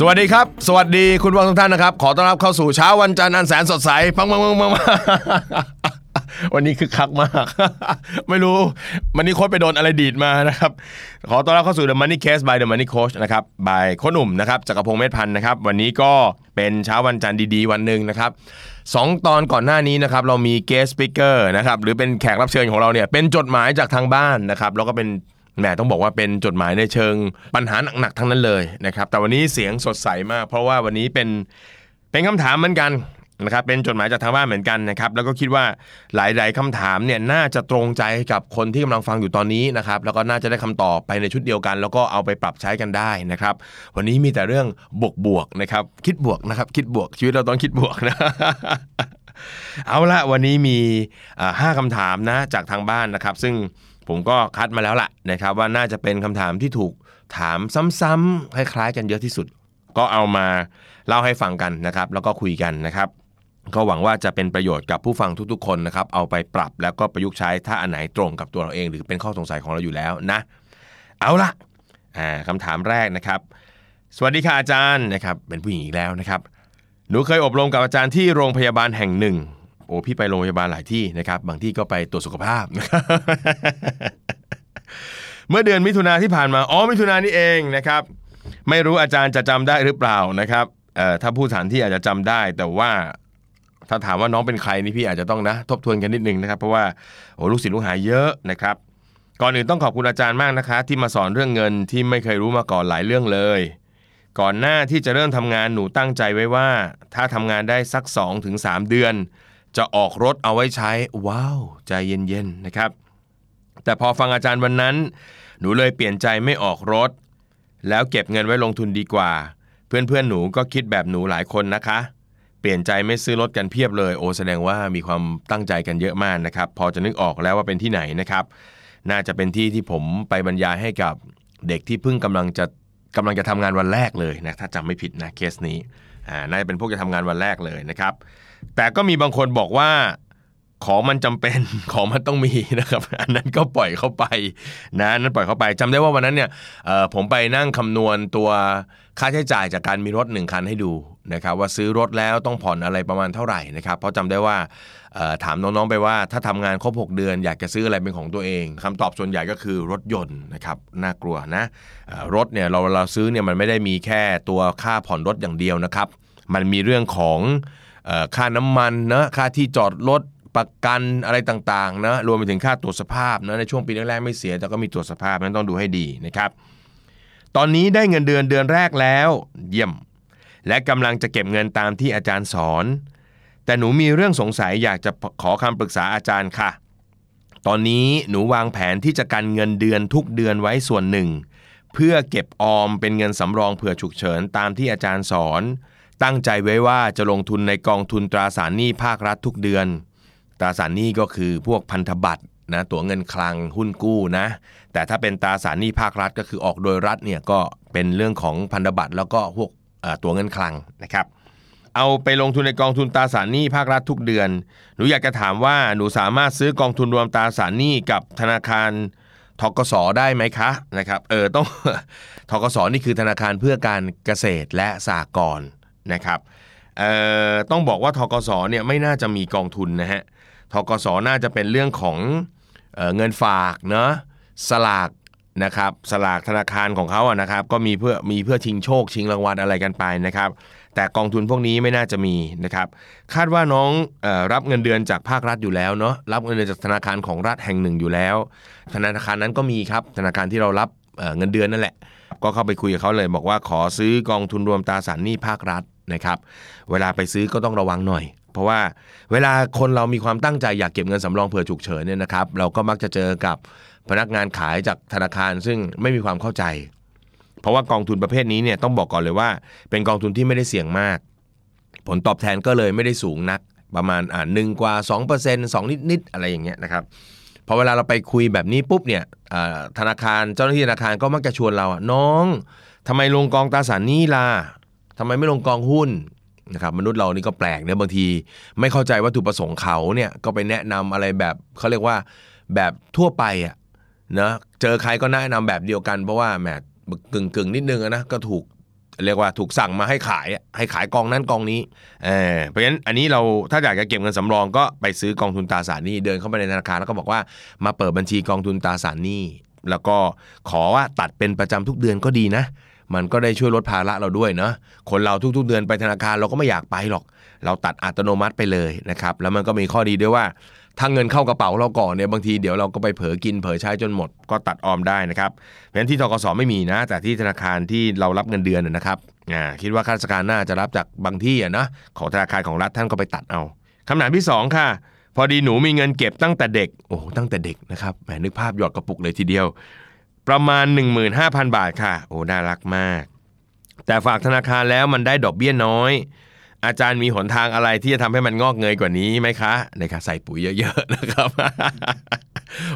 สวัสดีครับ สวัสดีคุณผู้ฟังทุกท่านนะครับ ขอต้อนรับเข้าสู่เช้าวันจันทร์อันแสนสดใสปังปังปังปังวันนี้คือคักมาก ไม่รู้วันนี้โค้ชไปโดนอะไรดีดมานะครับ ขอต้อนรับเข้าสู่ The Money Case by The Money Coach นะครับ by โค้ชหนุ่มนะครับจักรพงศ์เมธพันธ์นะครับ วันนี้ก็เป็นเช้าวันจันทร์ดีๆ วันหนึ่งนะครับสองตอนก่อนหน้านี้นะครับเรามี guest speaker นะครับหรือเป็นแขกรับเชิญของเราเนี่ยเป็นจดหมายจากทางบ้านนะครับแล้วก็เป็น แหมต้องบอกว่าเป็นจดหมายในเชิงปัญหาหนักๆทั้งนั้นเลยนะครับ แต่วันนี้เสียงสดใสมาก เพราะว่าวันนี้เป็นเป็นคำถามเหมือนกันนะครับเป็นจดหมายจากทางบ้านเหมือนกันนะครับแล้วก็คิดว่าหลายๆคำถามเนี่ยน่าจะตรงใจกับคนที่กำลังฟังอยู่ตอนนี้นะครับแล้วก็น่าจะได้คำตอบไปในชุดเดียวกัน แล้วก็เอาไปปรับใช้กันได้นะครับ วันนี้มีแต่เรื่องบวกๆนะครับคิดบวกนะครับ คิดบวกชีวิตเราต้องคิดบวกนะเอาละวันนี้มีห้าคำถามนะจากทางบ้านนะครับ ซึ่ง ผมก็คัดมาแล้วล่ะนะครับว่าน่าจะเป็นคำถามที่ถูกถามซ้ำๆคล้ายๆ กันเยอะที่สุด ก็เอามาเล่าให้ฟังกันนะครับ แล้วก็คุยกันนะครับ ก็หวังว่าจะเป็นประโยชน์กับผู้ฟังทุกๆ คนนะครับ เอาไปปรับแล้วก็ประยุกต์ใช้ถ้าอันไหนตรงกับตัวเราเอง หรือเป็นข้อสงสัยของเราอยู่แล้วนะ เอาละอ่าคำถามแรกนะครับ สวัสดีค่ะอาจารย์นะครับ เป็นผู้หญิงอีกแล้วนะครับ หนูเคยอบรมกับอาจารย์ที่โรงพยาบาลแห่งหนึ่ง โอ้พี่ไปโรงพยาบาลหลายที่นะครับ บางที่ก็ไปตรวจสุขภาพนะครับเมื่อเดือนมิถุนาที่ผ่านมาอ๋อมิถุนานี่เองนะครับ ไม่รู้อาจารย์จะจำได้หรือเปล่านะครับถ้าผู้สถานที่อาจจะจำได้ แต่ว่าถ้าถามว่าน้องเป็นใครนี่พี่อาจจะต้องนะ ทบทวนกันนิดนึงนะครับ เพราะว่าโอ้ลูกศิษย์ลูกหายเยอะนะครับ ก่อนอื่นต้องขอบคุณอาจารย์มากนะคะ ที่มาสอนเรื่องเงินที่ไม่เคยรู้มาก่อนหลายเรื่องเลยก่อนหน้าที่จะเริ่มทำงานหนูตั้งใจไว้ว่า ถ้าทำงานได้สัก 2-3 เดือน จะออกรถเอาไว้ใช้ ว้าว ใจเย็นๆนะครับ แต่พอฟังอาจารย์วันนั้น หนูเลยเปลี่ยนใจไม่ออกรถ แล้วเก็บเงินไว้ลงทุนดีกว่า เพื่อนๆหนูก็คิดแบบหนูหลายคนนะคะ เปลี่ยนใจไม่ซื้อรถกันเพียบเลยโอแสดงว่ามีความตั้งใจกันเยอะมากนะครับ พอจะนึกออกแล้วว่าเป็นที่ไหนนะครับ น่าจะเป็นที่ที่ผมไปบรรยายให้กับเด็กที่เพิ่งกำลังจะกำลังจะทำงานวันแรกเลยนะถ้าจำไม่ผิดนะเคสนี้อ่าน่าจะเป็นพวกจะทำงานวันแรกเลยนะครับ แต่ก็มีบางคนบอกว่าของมันจำเป็นของมันต้องมีนะครับ อันนั้นก็ปล่อยเข้าไปนะนั้นปล่อยเข้าไปจำได้ว่าวันนั้นเนี่ยผมไปนั่งคำนวณตัวค่าใช้จ่ายจากการมีรถหนึ่งคันให้ดูนะครับ ว่าซื้อรถแล้วต้องผ่อนอะไรประมาณเท่าไหร่นะครับ เพราะจำได้ว่าถามน้องๆไปว่า ถ้าทำงานครบ 6 เดือน อยากจะซื้ออะไรเป็นของตัวเองคำตอบส่วนใหญ่ก็คือรถยนต์นะครับน่ากลัวนะรถเนี่ยเราเราซื้อเนี่ยมันไม่ได้มีแค่ตัวค่าผ่อนรถอย่างเดียวนะครับ มันมีเรื่องของ ค่าน้ำมันนะค่าที่จอดรถประกันอะไรต่างๆนะรวมไปถึงค่าตรวจสภาพนะในช่วงปีแรกๆไม่เสียแต่ก็มีตรวจสภาพนั้นต้องดูให้ดีนะครับ ตอนนี้ได้เงินเดือนเดือนแรกแล้ว เยี่ยม และกำลังจะเก็บเงินตามที่อาจารย์สอน แต่หนูมีเรื่องสงสัยอยากจะขอคำปรึกษาอาจารย์ค่ะ ตอนนี้หนูวางแผนที่จะกันเงินเดือนทุกเดือนไว้ส่วนหนึ่ง เพื่อเก็บออมเป็นเงินสำรองเผื่อฉุกเฉินตามที่อาจารย์สอน ตั้งใจไว้ว่าจะลงทุนในกองทุนตราสารหนี้ภาครัฐทุกเดือน ตราสารหนี้ก็คือพวกพันธบัตรนะตั๋วเงินคลังหุ้นกู้นะ แต่ถ้าเป็นตราสารหนี้ภาครัฐก็คือออกโดยรัฐเนี่ยก็เป็นเรื่องของพันธบัตรแล้วก็พวกตั๋วเงินคลังนะครับ เอาไปลงทุนในกองทุนตราสารหนี้ภาครัฐทุกเดือน หนูอยากจะถามว่าหนูสามารถซื้อกองทุนรวมตราสารหนี้กับธนาคารทกสได้ไหมคะนะครับ เออต้องทกสนี่คือธนาคารเพื่อการเกษตรและสหกรณ์ นะครับต้องบอกว่าทกสเนี่ยไม่น่าจะมีกองทุนนะฮะทกสน่าจะเป็นเรื่องของเออเงินฝากเนาะสลากนะครับสลากธนาคารของเขาอะนะครับก็มีเพื่อมีเพื่อชิงโชคชิงรางวัลอะไรกันไปนะครับแต่กองทุนพวกนี้ไม่น่าจะมีนะครับคาดว่าน้องออรับเงินเดือนจากภาครัฐอยู่แล้วเนาะรับเงินเดือนจากธนาคารของรัฐแห่งหนึ่งอยู่แล้ว ธนาคารนั้นก็มีครับธนาคารที่เรารับเเงินเดือนนั่นแหละ ก็เข้าไปคุยกับเขาเลยบอกว่าขอซื้อกองทุนรวมตราสารหนี้ภาครัฐ นะครับ เวลาไปซื้อก็ต้องระวังหน่อย เพราะว่าเวลาคนเรามีความตั้งใจอยากเก็บเงินสำรองเผื่อฉุกเฉินเนี่ยนะครับ เราก็มักจะเจอกับพนักงานขายจากธนาคารซึ่งไม่มีความเข้าใจ เพราะว่ากองทุนประเภทนี้เนี่ยต้องบอกก่อนเลยว่า เป็นกองทุนที่ไม่ได้เสี่ยงมาก ผลตอบแทนก็เลยไม่ได้สูงนัก ประมาณอ่าหนึ่งกว่า 2% 2 นิดนิดๆอะไรอย่างเงี้ยนะครับพอเวลาเราไปคุยแบบนี้ปุ๊บเนี่ยธนาคารเจ้าหน้าที่ธนาคารก็มักจะชวนเราอะน้องทำไมลงกองตราสารหนี้ล่ะ ทำไมไม่ลงกองหุ้นนะครับมนุษย์เรานี่ก็แปลกเนะบางที ไม่เข้าใจวัตถุประสงค์เขาเนี่ยก็ไปแนะนำอะไรแบบเขาเรียกว่าแบบทั่วไปอะนะเจอใครก็แนะนำแบบเดียวกันเพราะว่าแหมกึ่งกึ่งนิดนึงนะก็ถูกเรียกว่าถูกสั่งมาให้ขายให้ขายกองนั้นกองนี้เออเพราะฉะนั้นอันนี้เราถ้าอยากจะเก็บเงินสำรองก็ไปซื้อกองทุนตราสารหนี้เดินเข้าไปในธนาคารแล้วก็บอกว่ามาเปิดบัญชีกองทุนตราสารหนี้แล้วก็ขอว่าตัดเป็นประจำทุกเดือนก็ดีนะ มันก็ได้ช่วยลดภาระเราด้วยเนาะคนเราทุกๆ เดือนไปธนาคารเราก็ไม่อยากไปหรอก เราตัดอัตโนมัติไปเลยนะครับแล้วมันก็มีข้อดีด้วยว่าถ้าเงินเข้ากระเป๋าเราก่อนเนี่ยบางทีเดี๋ยวเราก็ไปเผลอกินเผลอใช้จนหมดก็ตัดออมได้นะครับเพราะฉะนั้นที่ทกสไม่มีนะ แต่ที่ธนาคารที่เรารับเงินเดือนนะครับอ่าคิดว่าข้าราชการน่าจะรับจากบางที่อะนะของธนาคารของรัฐท่านก็ไปตัดเอาคำถามที่สองค่ะ พอดีหนูมีเงินเก็บตั้งแต่เด็กโอ้โหตั้งแต่เด็กนะครับแหมนึกภาพหยอดกระปุกเลยทีเดียว ประมาณ 15,000 บาทค่ะ โอ้น่ารักมาก แต่ฝากธนาคารแล้วมันได้ดอกเบี้ยน้อย อาจารย์มีหนทางอะไรที่จะทำให้มันงอกเงยกว่านี้ไหมคะในการใส่ปุ๋ยเยอะๆนะครับ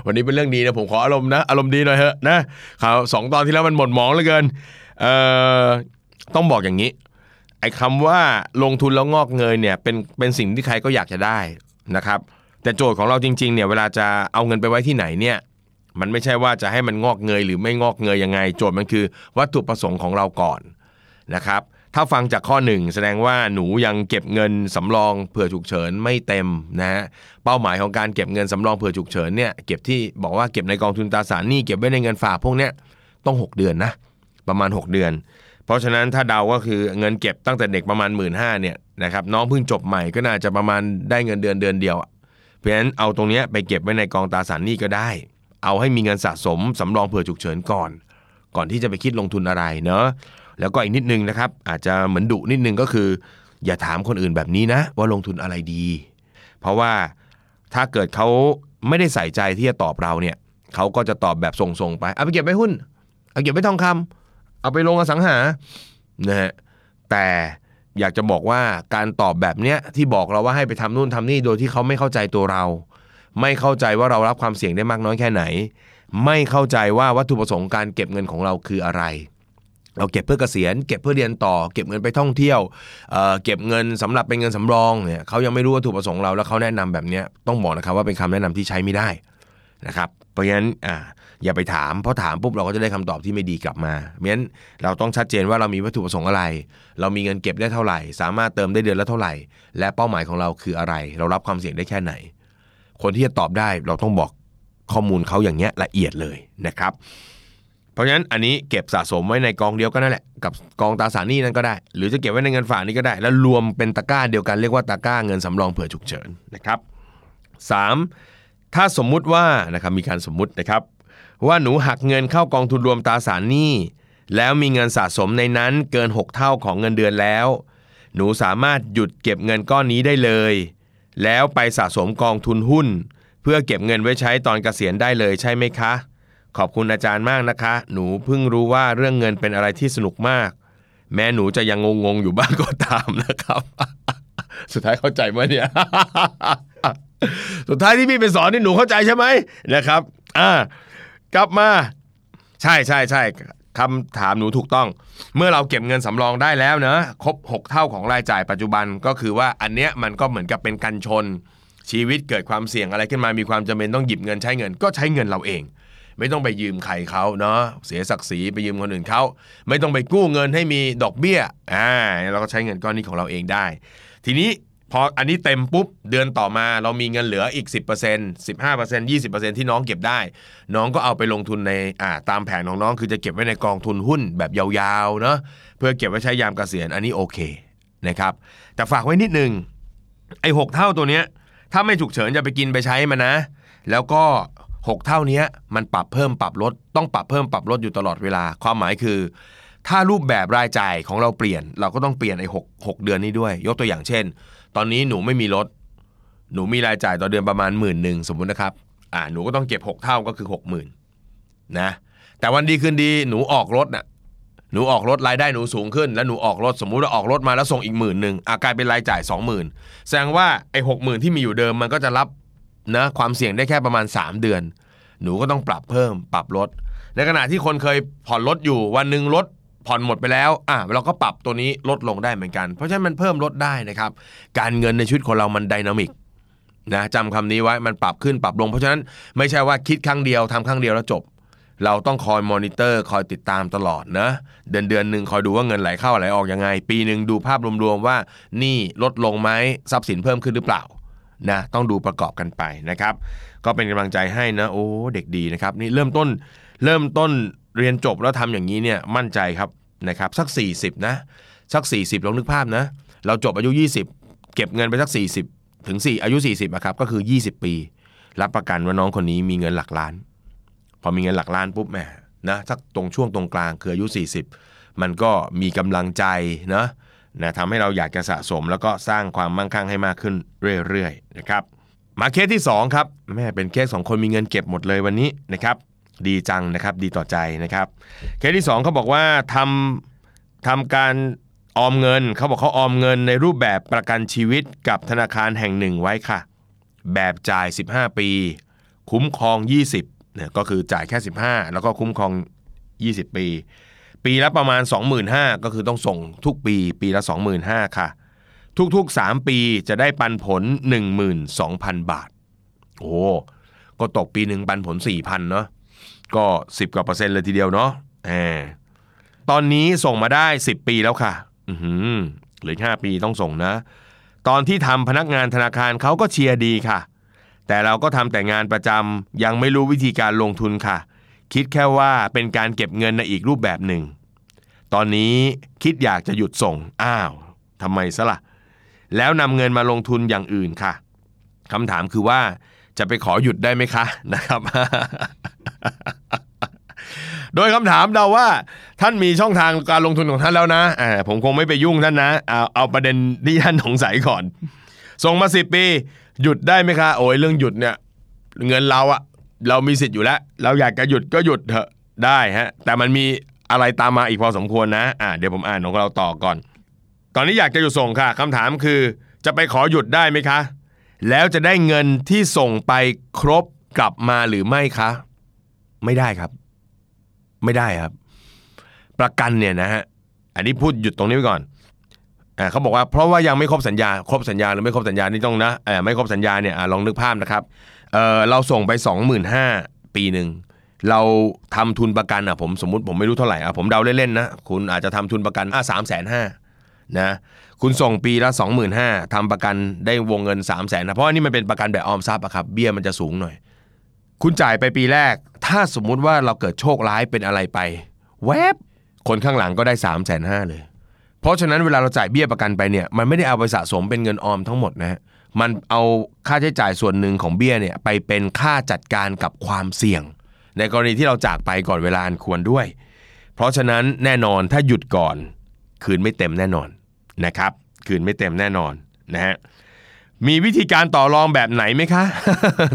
วันนี้เป็นเรื่องดีนะผมขออารมณ์นะอารมณ์ดีหน่อยเถอะนะข่าวสองตอนที่แล้วมันหมดหมองเหลือเกินเอ่อต้องบอกอย่างนี้ไอ้คำว่าลงทุนแล้วงอกเงยเนี่ยเป็นเป็นสิ่งที่ใครก็อยากจะได้นะครับ แต่โจทย์ของเราจริงๆเนี่ยเวลาจะเอาเงินไปไว้ที่ไหนเนี่ย มันไม่ใช่ว่าจะให้มันงอกเงยหรือไม่งอกเงยยังไง โจทย์มันคือ วัตถุประสงค์ของเราก่อนนะครับ ถ้าฟังจากข้อหนึ่งแสดงว่าหนูยังเก็บเงินสำรองเผื่อฉุกเฉินไม่เต็มนะฮะเป้าหมายของการเก็บเงินสำรองเผื่อฉุกเฉินเนี่ยเก็บที่บอกว่าเก็บในกองทุนตราสารหนี้เก็บไว้ในเงินฝากพวกเนี้ยต้อง 6 เดือนนะประมาณ 6 เดือน เพราะฉะนั้นถ้าเดาก็คือเงินเก็บตั้งแต่เด็กประมาณ 1 5ื่นเนี่ยนะครับน้องเพิ่งจบใหม่ก็น่าจะประมาณได้เงินเดือนเดือนเดียวเพราะฉะนั้นเอาตรงเนี้ยไปเก็บไว้ในกองตราสารหนี้ก็ได้ เอาให้มีเงินสะสมสำรองเผื่อฉุกเฉินก่อน ก่อนที่จะไปคิดลงทุนอะไรเนาะแล้วก็อีกนิดนึงนะครับ อาจจะเหมือนดุนิดนึงก็คือ อย่าถามคนอื่นแบบนี้นะ ว่าลงทุนอะไรดี เพราะว่าถ้าเกิดเขาไม่ได้ใส่ใจที่จะตอบเราเนี่ยเขาก็จะตอบแบบส่งๆไปเอาไปเก็บไว้หุ้น เอาเก็บไว้ทองคำเอาไปลงอสังหานะฮะแต่อยากจะบอกว่าการตอบแบบเนี้ยที่บอกเราว่าให้ไปทำนู่นทำนี่โดยที่เขาไม่เข้าใจตัวเรา ไม่เข้าใจว่าเรารับความเสี่ยงได้มากน้อยแค่ไหน ไม่เข้าใจว่าวัตถุประสงค์การเก็บเงินของเราคืออะไร เราเก็บเพื่อเกษียณ เก็บเพื่อเรียนต่อ เก็บเงินไปท่องเที่ยวเเก็บเงินสำหรับเป็นเงินสำรองเนี่ยเขายังไม่รู้วัตถุประสงค์เราแล้วเขาแนะนำแบบนี้ต้องบอกนะครับว่าเป็นคำแนะนำที่ใช้ไม่ได้นะครับ เพราะฉะนั้นอ่าอย่าไปถามเพราะถามปุ๊บเราก็จะได้คำตอบที่ไม่ดีกลับมาเพราะฉะนั้นเราต้องชัดเจนว่าเรามีวัตถุประสงค์อะไร เรามีเงินเก็บได้เท่าไหร่ สามารถเติมได้เดือนละเท่าไหร่ และเป้าหมายของเราคืออะไร เรารับความเสี่ยงได้แค่ไหน คนที่จะตอบได้เราต้องบอกข้อมูลเขาอย่างเงี้ยละเอียดเลยนะครับ เพราะฉะนั้นอันนี้เก็บสะสมไว้ในกองเดียวก็นั่นแหละกับกองตราสารหนี้นั้นก็ได้ หรือจะเก็บไว้ในเงินฝากนี้ก็ได้ แล้วรวมเป็นตะกร้าเดียวกันเรียกว่าตะกร้าเงินสำรองเผื่อฉุกเฉินนะครับ 3. ถ้าสมมุติว่านะครับมีการสมมุตินะครับว่าหนูหักเงินเข้ากองทุนรวมตราสารหนี้ แล้วมีเงินสะสมในนั้นเกิน 6 เท่าของเงินเดือนแล้ว หนูสามารถหยุดเก็บเงินก้อนนี้ได้เลย แล้วไปสะสมกองทุนหุ้น เพื่อเก็บเงินไว้ใช้ตอนเกษียณได้เลยใช่ไหมคะ ขอบคุณอาจารย์มากนะคะ หนูเพิ่งรู้ว่าเรื่องเงินเป็นอะไรที่สนุกมาก แม้หนูจะยังงงๆอยู่บ้างก็ตามนะครับ สุดท้ายเข้าใจไหมเนี่ยสุดท้ายที่พี่ไปสอนนี่หนูเข้าใจใช่ไหมนะครับ อ่ากลับมา ใช่ใช่ใช่ คำถามหนูถูกต้อง เมื่อเราเก็บเงินสำรองได้แล้วเนอะครบ 6 เท่าของรายจ่ายปัจจุบันก็คือว่าอันเนี้ยมันก็เหมือนกับเป็นกันชน ชีวิตเกิดความเสี่ยงอะไรขึ้นมามีความจำเป็นต้องหยิบเงินใช้เงินก็ใช้เงินเราเอง ไม่ต้องไปยืมใครเขาเนาะเสียศักดิ์ศรีไปยืมคนอื่นเขาไม่ต้องไปกู้เงินให้มีดอกเบี้ยอ่าเราก็ใช้เงินก้อนนี้ของเราเองได้ ทีนี้ พออันนี้เต็มปุ๊บเดือนต่อมาเรามีเงินเหลืออีก 10% 15% 20%ที่น้องเก็บได้ น้องก็เอาไปลงทุนในอ่าตามแผนของน้องคือจะเก็บไว้ในกองทุนหุ้นแบบยาวๆเนาะเพื่อเก็บไว้ใช้ยามเกษียณอันนี้โอเคนะครับแต่ฝากไว้นิดนึงไอ้หกเท่าตัวเนี้ยถ้าไม่ฉุกเฉินจะไปกินไปใช้มันนะ แล้วก็ 6 เท่านี้มันปรับเพิ่มปรับลดต้องปรับเพิ่มปรับลดอยู่ตลอดเวลา ความหมายคือ ถ้ารูปแบบรายจ่ายของเราเปลี่ยน เราก็ต้องเปลี่ยนไอ้หกหกเดือนนี้ด้วย ยกตัวอย่างเช่น ตอนนี้หนูไม่มีรถ หนูมีรายจ่ายต่อเดือนประมาณหมื่นหนึ่งสมมุตินะครับ อ่าหนูก็ต้องเก็บ 6 เท่าก็คือ 6 0,000นะ แต่วันดีคืนดีหนูออกรถน่ะ หนูออกรถรายได้หนูสูงขึ้น แล้วหนูออกรถสมมุติว่าออกรถมาแล้วส่งอีกหมื่นหนึ่งอากลายเป็นรายจ่ายสองหมื่นแสดงว่าไอ้หกหมื่นที่มีอยู่เดิมมันก็จะรับนะความเสี่ยงได้แค่ประมาณ 3 เดือน หนูก็ต้องปรับเพิ่มปรับลดในขณะที่คนเคยผ่อนรถอยู่วันหนึ่งรถ ผ่อนหมดไปแล้ว อะเราก็ปรับตัวนี้ลดลงได้เหมือนกัน เพราะฉะนั้นมันเพิ่มลดได้นะครับ การเงินในชีวิตคนเรามันไดนามิกนะจำคำนี้ไว้มันปรับขึ้นปรับลง เพราะฉะนั้นไม่ใช่ว่าคิดครั้งเดียวทำครั้งเดียวแล้วจบ เราต้องคอยมอนิเตอร์ คอยติดตามตลอดนะ เดือนเดือนหนึ่งคอยดูว่าเงินไหลเข้าไหลออกยังไง ปีหนึ่งดูภาพรวมๆว่านี่ลดลงไหมทรัพย์สินเพิ่มขึ้นหรือเปล่านะต้องดูประกอบกันไปนะครับ ก็เป็นกำลังใจให้นะโอ้เด็กดีนะครับนี่เริ่มต้นเริ่มต้น เรียนจบแล้วทำอย่างนี้เนี่ยมั่นใจครับนะครับสัก 40 นะ สัก 40ลองนึกภาพนะ เราจบอายุ 20 เก็บเงินไปสัก 40 ถึง 4 อายุ 40อะครับก็คือ 20 ปี รับประกันว่าน้องคนนี้มีเงินหลักล้าน พอมีเงินหลักล้านปุ๊บแหมนะสักตรงช่วงตรงกลางคืออายุ 40 มันก็มีกำลังใจนะนะทำให้เราอยากจะสะสมแล้วก็สร้างความมั่งคั่งให้มากขึ้นเรื่อยๆนะครับมาเคสที่2ครับแม่เป็นเคสสองคนมีเงินเก็บหมดเลยวันนี้นะครับ ดีจังนะครับ ดีต่อใจนะครับ เคสที่ 2เขาบอกว่าทำทำการออมเงินเขาบอกเขาออมเงินในรูปแบบประกันชีวิตกับธนาคารแห่งหนึ่งไว้ค่ะ แบบจ่าย 15 ปี คุ้มครอง 20เนี่ยก็คือจ่ายแค่ 15 แล้วก็คุ้มครอง 20 ปี ปีละประมาณ 25,000ก็คือต้องส่งทุกปีปีละ 25,000ค่ะ ทุกๆ 3 ปีจะได้ปันผล 12,000 บาท โอ้ก็ตกปีหนึ่งปันผล 4,000เนาะ ก็ 10 กว่าเปอร์เซ็นต์เลยทีเดียวเนาะแหมตอนนี้ส่งมาได้ 10 ปีแล้วค่ะอือหือเหลือ5ปีต้องส่งนะ ตอนที่ทำพนักงานธนาคารเขาก็เชียร์ดีค่ะ แต่เราก็ทำแต่งานประจำยังไม่รู้วิธีการลงทุนค่ะ คิดแค่ว่าเป็นการเก็บเงินในอีกรูปแบบหนึ่ง ตอนนี้คิดอยากจะหยุดส่ง อ้าวทำไมซะละ่ะ แล้วนำเงินมาลงทุนอย่างอื่นค่ะคำถามคือว่า จะไปขอหยุดได้ไหมคะนะครับ โดยคำถามเราว่า ท่านมีช่องทางการลงทุนของท่านแล้วนะอ่าผมคงไม่ไปยุ่งท่านนะเอาเอาประเด็นที่ท่านสงสัยก่อน ส่งมาสิปี หยุดได้ไหมคะ โอ้ยเรื่องหยุดเนี่ย เงินเราอะเรามีสิทธิ์อยู่แล้ว เราอยากจะหยุดก็หยุดเถอะได้ฮะ แต่มันมีอะไรตามมาอีกพอสมควรนะ อ่าเดี๋ยวผมอ่านของเราต่อก่อน ตอนนี้อยากจะหยุดส่งค่ะคำถามคือ จะไปขอหยุดได้ไหมคะ แล้วจะได้เงินที่ส่งไปครบกลับมาหรือไม่คะ ไม่ได้ครับ ไม่ได้ครับ ประกันเนี่ยนะฮะอันนี้พูดหยุดตรงนี้ไว้ก่อนอ่าเขาบอกว่าเพราะว่ายังไม่ครบสัญญา ครบสัญญาหรือไม่ครบสัญญานี่ต้องนะไม่ครบสัญญาเนี่ยอลองนึกภาพนะครับเเราส่งไป 25,000ปีหนึ่งเราทำทุนประกันอะผมสมมติผมไม่รู้เท่าไหร่อะผมเดาเล่นๆนะคุณอาจจะทำทุนประกันอะสามแสนห้านะ คุณส่งปีละ 25,000ทำประกันได้วงเงิน 3 0 0แสนนะเพราะว่านี่มันเป็นประกันแบบออมทรัพย์อะครับเบี้ยมันจะสูงหน่อย คุณจ่ายไปปีแรก ถ้าสมมุติว่าเราเกิดโชคร้ายเป็นอะไรไป แวบคนข้างหลังก็ได้3ามแสนห้าเลยเพราะฉะนั้นเวลาเราจ่ายเบี้ยประกันไปเนี่ยมันไม่ได้เอาไปสะสมเป็นเงินออมทั้งหมดนะฮะมันเอาค่าใช้จ่ายส่วนหนึ่งของเบี้ยเนี่ยไปเป็นค่าจัดการกับความเสี่ยง ในกรณีที่เราจากไปก่อนเวลาอันควรด้วย เพราะฉะนั้นแน่นอนถ้าหยุดก่อน คืนไม่เต็มแน่นอน นะครับ คืนไม่เต็มแน่นอนนะฮะมีวิธีการต่อรองแบบไหนไหมคะ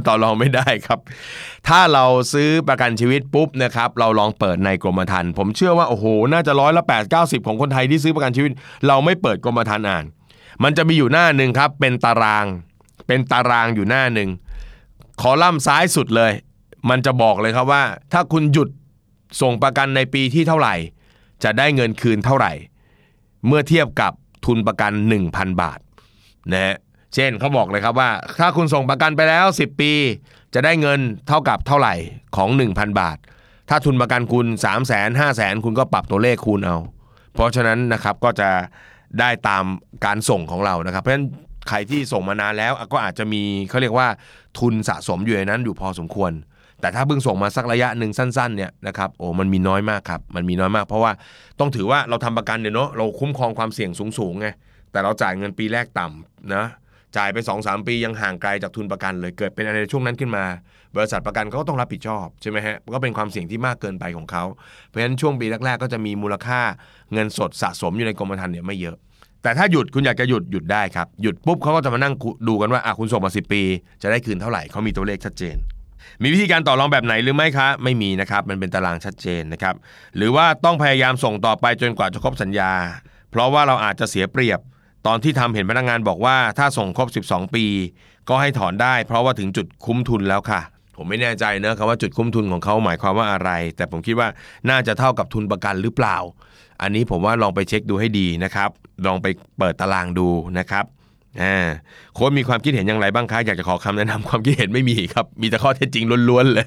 ต่อรองไม่ได้ครับ ถ้าเราซื้อประกันชีวิตปุ๊บนะครับ เราลองเปิดในกรมธรรม์ผมเชื่อว่า โอ้โห น่าจะร้อยละแปดเก้าสิบของคนไทยที่ซื้อประกันชีวิต เราไม่เปิดกรมธรรม์อ่าน มันจะมีอยู่หน้าหนึ่งครับ เป็นตาราง เป็นตารางอยู่หน้าหนึ่งคอลัมน์ซ้ายสุดเลย มันจะบอกเลยครับว่า ถ้าคุณหยุดส่งประกันในปีที่เท่าไหร่ จะได้เงินคืนเท่าไหร่ เมื่อเทียบกับ ทุนประกัน 1,000 บาทนะฮะเช่นเขาบอกเลยครับว่า ถ้าคุณส่งประกันไปแล้ว 10 ปี จะได้เงินเท่ากับเท่าไหร่ของ 1,000 บาท ถ้าทุนประกันคุณ 3 0 0 0 0 0 5 0 0 0 0 คุณก็ปรับตัวเลขคูณเอา เพราะฉะนั้นนะครับก็จะได้ตามการส่งของเรานะครับ เพราะฉะนั้นใครที่ส่งมานานแล้วก็อาจจะมีเขาเรียกว่าทุนสะสมอยู่ในนั้นอยู่พอสมควร แต่ถ้าเพิ่งส่งมาสักระยะหนึ่งสั้นๆเนี่ยนะครับโอ้มันมีน้อยมากครับมันมีน้อยมาก เพราะว่าต้องถือว่าเราทำประกันเนี่ยเนาะเราคุ้มครองความเสี่ยงสูงๆไงแต่เราจ่ายเงินปีแรกต่ำนะจ่ายไป2อสปียังห่างไกลจากทุนประกันเลยเกิดเป็นอะไรในช่วงนั้นขึ้นมา บริษัทประกันเขาก็ต้องรับผิดชอบใช่ไหมฮะก็เป็นความเสี่ยงที่มากเกินไปของเขาเพราะฉะนั้นช่วงปีแรกๆ ก็จะมีมูลค่าเงินสดสะสมอยู่ในกรมธรรม์เนี่ยไม่เยอะ แต่ถ้าหยุดคุณอยากจะหยุดหยุดได้ครับหยุดปุ๊บเขาก็จะมานั่งดูกันว่าอะคุณส่งมาสิปี จะได้คืนเท่าไหร่เขามีตัวเลขชัดเจน มีวิธีการต่อรองแบบไหนหรือไม่คะ ไม่มีนะครับ มันเป็นตารางชัดเจนนะครับ หรือว่าต้องพยายามส่งต่อไปจนกว่าจะครบสัญญา เพราะว่าเราอาจจะเสียเปรียบ ตอนที่ทำเห็นพนักงานบอกว่าถ้าส่งครบ 12 ปี ก็ให้ถอนได้ เพราะว่าถึงจุดคุ้มทุนแล้วค่ะ ผมไม่แน่ใจเนะคำว่าจุดคุ้มทุนของเขาหมายความว่าอะไร แต่ผมคิดว่าน่าจะเท่ากับทุนประกันหรือเปล่า อันนี้ผมว่าลองไปเช็คดูให้ดีนะครับ ลองไปเปิดตารางดูนะครับ อ่าโค้ชมีความคิดเห็นอย่างไรบ้างคะอยากจะขอคำแนะนำความคิดเห็นไม่มีครับ มีแต่ข้อเท็จจริงล้วนๆเลย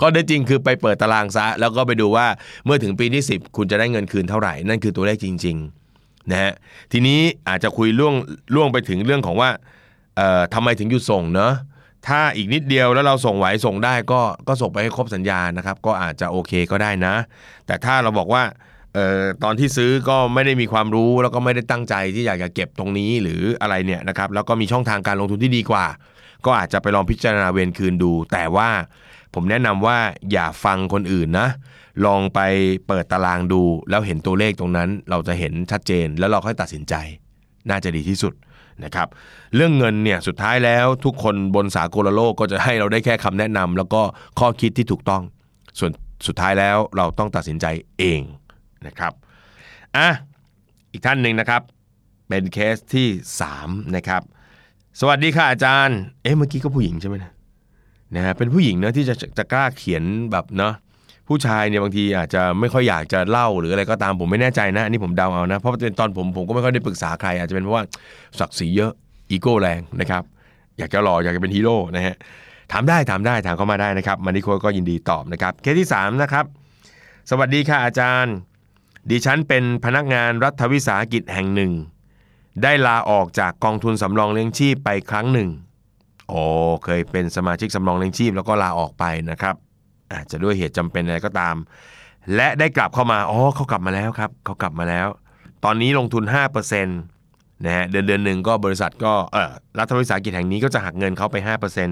ข้อเท็จจริงคือไปเปิดตารางซะ แล้วก็ไปดูว่าเมื่อถึงปีที่ 10 คุณจะได้เงินคืนเท่าไหร่ นั่นคือตัวเลขจริงๆนะฮะทีนี้อาจจะคุยล่วงล่วงไปถึงเรื่องของว่าเอ่อทำไมถึงหยุดส่งเนอะถ้าอีกนิดเดียวแล้วเราส่งไหวส่งได้ก็ก็ส่งไปให้ครบสัญญานะครับ ก็อาจจะโอเคก็ได้นะ แต่ถ้าเราบอกว่า เอ่อตอนที่ซื้อก็ไม่ได้มีความรู้แล้วก็ไม่ได้ตั้งใจที่อยากจะเก็บตรงนี้หรืออะไรเนี่ยนะครับแล้วก็มีช่องทางการลงทุนที่ดีกว่า ก็อาจจะไปลองพิจารณาเวรคืนดู แต่ว่าผมแนะนำว่าอย่าฟังคนอื่นนะลองไปเปิดตารางดู แล้วเห็นตัวเลขตรงนั้น เราจะเห็นชัดเจนแล้วเราค่อยตัดสินใจ น่าจะดีที่สุดนะครับเรื่องเงินเนี่ยสุดท้ายแล้วทุกคนบนสากลโลกก็จะให้เราได้แค่คำแนะนำแล้วก็ข้อคิดที่ถูกต้อง ส่วนสุดท้ายแล้วเราต้องตัดสินใจเอง นะครับอะอีกท่านหนึ่งนะครับ เป็นเคสที่3นะครับสวัสดีค่ะอาจารย์ เอ๊ะเมื่อกี้ก็ผู้หญิงใช่ไหมนะนะฮะเป็นผู้หญิงเนะที่จะจะกล้าเขียนแบบเนาะผู้ชายเนี่ยบางทีอาจจะไม่ค่อยอยากจะเล่าหรืออะไรก็ตามผมไม่แน่ใจนะอันนี้ผมเดาเอานะเพราะเป็นตอนผมผมก็ไม่ค่อยได้ปรึกษาใคร อาจจะเป็นเพราะว่าศักดิ์ศรีเยอะอีโก้แรงนะครับอยากจะหล่ออยากจะเป็นฮีโร่นะฮะถามได้ถามได้ถามเข้ามาได้นะครับ Money Coach ก็ยินดีตอบนะครับเคสที่3นะครับสวัสดีค่ะอาจารย์ ดิฉันเป็นพนักงานรัฐวิสาหกิจแห่งหนึ่ง ได้ลาออกจากกองทุนสำรองเลี้ยงชีพไปครั้งหนึ่ง โอ้เคยเป็นสมาชิกสำรองเลี้ยงชีพแล้วก็ลาออกไปนะครับ อาจจะด้วยเหตุจำเป็นอะไรก็ตาม และได้กลับเข้ามาอ๋อเขากลับมาแล้วครับเขากลับมาแล้ว ตอนนี้ลงทุน 5%นะฮะเดือนเดือนหนึ่งก็บริษัทก็เออรัฐวิสาหกิจแห่งนี้ก็จะหักเงินเขาไป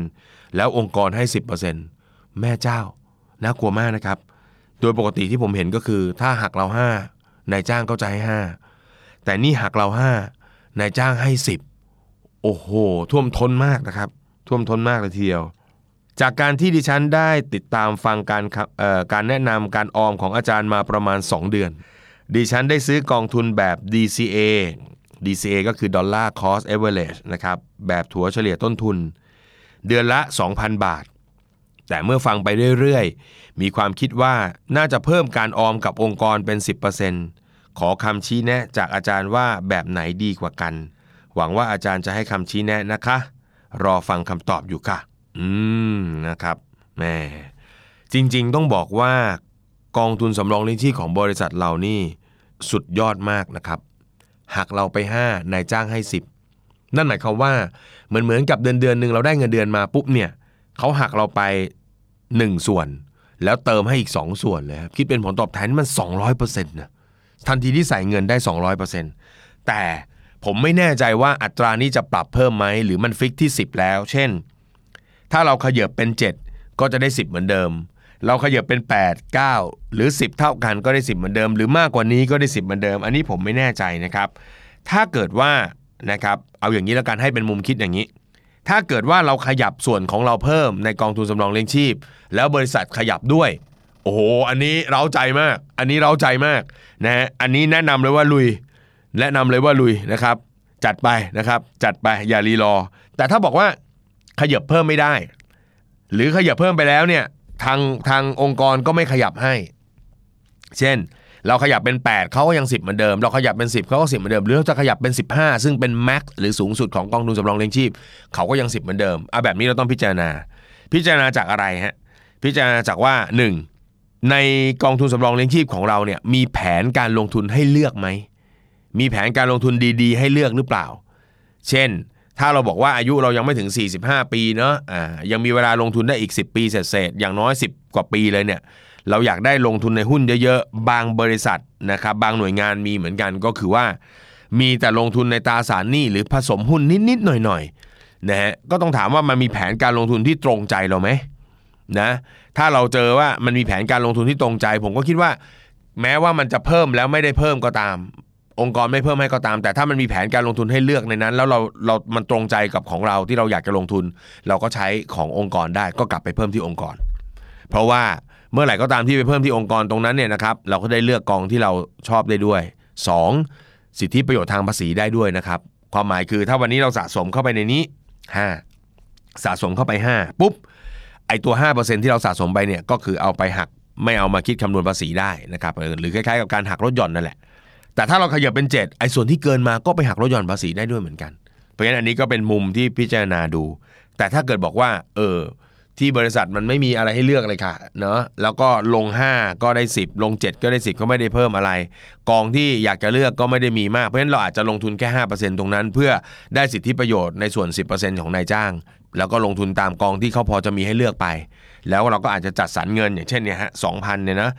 5%แล้วองค์กรให้ 10%แม่เจ้าน่ากลัวมากนะครับ โดยปกติที่ผมเห็นก็คือถ้าหักเรา 5 นายจ้างก็จะให้5แต่นี่หักเรา5นายจ้างให้10โอ้โห ท่วมท้นมากนะครับ ท่วมท้นมากเลยทีเดียว จากการที่ดิฉันได้ติดตามฟังการครับเอ่อการแนะนำการออมของอาจารย์มาประมาณ 2 เดือน ดิฉันได้ซื้อกองทุนแบบ DCA DCA ก็คือ Dollar Cost Average นะครับ แบบถัวเฉลี่ยต้นทุน เดือนละ 2,000 บาท แต่เมื่อฟังไปเรื่อย มีความคิดว่าน่าจะเพิ่มการออมกับองค์กรเป็น 10%ขอคำชี้แนะจากอาจารย์ว่าแบบไหนดีกว่ากัน หวังว่าอาจารย์จะให้คำชี้แนะนะคะ รอฟังคำตอบอยู่ค่ะ อืมนะครับแม่จริงๆต้องบอกว่ากองทุนสำรองเลี้ยงชีพของบริษัทเรานี่สุดยอดมากนะครับหักเราไป 5 นายจ้างให้ 10 นั่นหมายความว่าเหมือนเหมือนกับเดือนเดือนหนึ่งเราได้เงินเดือนมาปุ๊บเนี่ยเขาหักเราไป 1 ส่วน แล้วเติมให้อีก 2 ส่วนเลยครับคิดเป็นผลตอบแทนมัน 200%นะทันทีที่ใส่เงินได้ 200%แต่ผมไม่แน่ใจว่าอัตรานี้จะปรับเพิ่มไหมหรือมันฟิกที่ 10 แล้ว เช่น ถ้าเราขยับเป็น 7 ก็จะได้ 10 เหมือนเดิม เราขยับเป็น 8 9 หรือ 10 เท่ากันก็ได้ 10 เหมือนเดิม หรือมากกว่านี้ก็ได้ 10 เหมือนเดิม อันนี้ผมไม่แน่ใจนะครับ ถ้าเกิดว่านะครับเอาอย่างนี้แล้วกันให้เป็นมุมคิดอย่างนี้ ถ้าเกิดว่าเราขยับส่วนของเราเพิ่มในกองทุนสำรองเลี้ยงชีพ แล้วบริษัทขยับด้วย โอ้โห อันนี้เร้าใจมาก อันนี้เร้าใจมากนะฮะ อันนี้แนะนำเลยว่าลุย แนะนำเลยว่าลุยนะครับ จัดไปนะครับ จัดไปอย่ารีรอ แต่ถ้าบอกว่าขยับเพิ่มไม่ได้ หรือขยับเพิ่มไปแล้วเนี่ยทางทางองค์กรก็ไม่ขยับให้ เช่น เราขยับเป็น 8เขาก็ยัง 10 เหมือนเดิม เราขยับเป็น 10เขาก็10 เหมือนเดิม หรือเราจะขยับเป็น 15 ซึ่งเป็นแม็กซ์หรือสูงสุดของกองทุนสำรองเลี้ยงชีพเขาก็ยัง 10 เหมือนเดิมอะแบบนี้เราต้องพิจารณา พิจารณาจากอะไรฮะพิจารณาจากว่า 1. ในกองทุนสำรองเลี้ยงชีพของเราเนี่ยมีแผนการลงทุนให้เลือกไหมมีแผนการลงทุนดีๆ ให้เลือกหรือเปล่า เช่นถ้าเราบอกว่าอายุเรายังไม่ถึง 45 ปีเนาะ อ่า ยังมีเวลาลงทุนได้อีก 10 ปีเศษๆอย่างน้อย 10 กว่าปีเลยเนี่ย เราอยากได้ลงทุนในหุ้นเยอะๆ บางบริษัทนะครับบางหน่วยงานมีเหมือนกันก็คือว่า มีแต่ลงทุนในตราสารหนี้หรือผสมหุ้นนิดๆหน่อยๆนะฮะก็ต้องถามว่ามันมีแผนการลงทุนที่ตรงใจเราไหมนะถ้าเราเจอว่ามันมีแผนการลงทุนที่ตรงใจ ผมก็คิดว่า แม้ว่ามันจะเพิ่มแล้วไม่ได้เพิ่มก็ตาม องค์กรไม่เพิ่มให้ก็ตาม แต่ถ้ามันมีแผนการลงทุนให้เลือกในนั้น แล้วเราเรามันตรงใจกับของเราที่เราอยากจะลงทุน เราก็ใช้ขององค์กรได้ก็กลับไปเพิ่มที่องค์กร เพราะว่า เมื่อไหร่ก็ตามที่ไปเพิ่มที่องค์กรตรงนั้นเนี่ยนะครับเราก็ได้เลือกกองที่เราชอบได้ด้วย 2. สิทธิประโยชน์ทางภาษีได้ด้วยนะครับ ความหมายคือถ้าวันนี้เราสะสมเข้าไปในนี้ 5 สะสมเข้าไป 5 ปุ๊บไอตัว 5%ที่เราสะสมไปเนี่ยก็คือเอาไปหักไม่เอามาคิดคำนวณภาษีได้นะครับหรือคล้ายๆกับการหักลดหย่อนนั่นแหละ แต่ถ้าเราขยับเป็น 7 ไอ้ส่วนที่เกินมาก็ไปหักลดหย่อนภาษีได้ด้วยเหมือนกัน เพราะฉะนั้นอันนี้ก็เป็นมุมที่พิจารณาดู แต่ถ้าเกิดบอกว่าเออ ที่บริษัทมันไม่มีอะไรให้เลือกเลยค่ะเนาะแล้วก็ลง 5 ก็ได้ 10 ลง 7 ก็ได้ 10 ก็ไม่ได้เพิ่มอะไร กองที่อยากจะเลือกก็ไม่ได้มีมาก เพราะฉะนั้นเราอาจจะลงทุนแค่ 5%ตรงนั้น เพื่อได้สิทธิประโยชน์ในส่วน 10%ของนายจ้าง แล้วก็ลงทุนตามกองที่เขาพอจะมีให้เลือกไป แล้วเราก็อาจจะจัดสรรเงินอย่างเช่นเนี่ยฮะสองพันเนี่ยนะ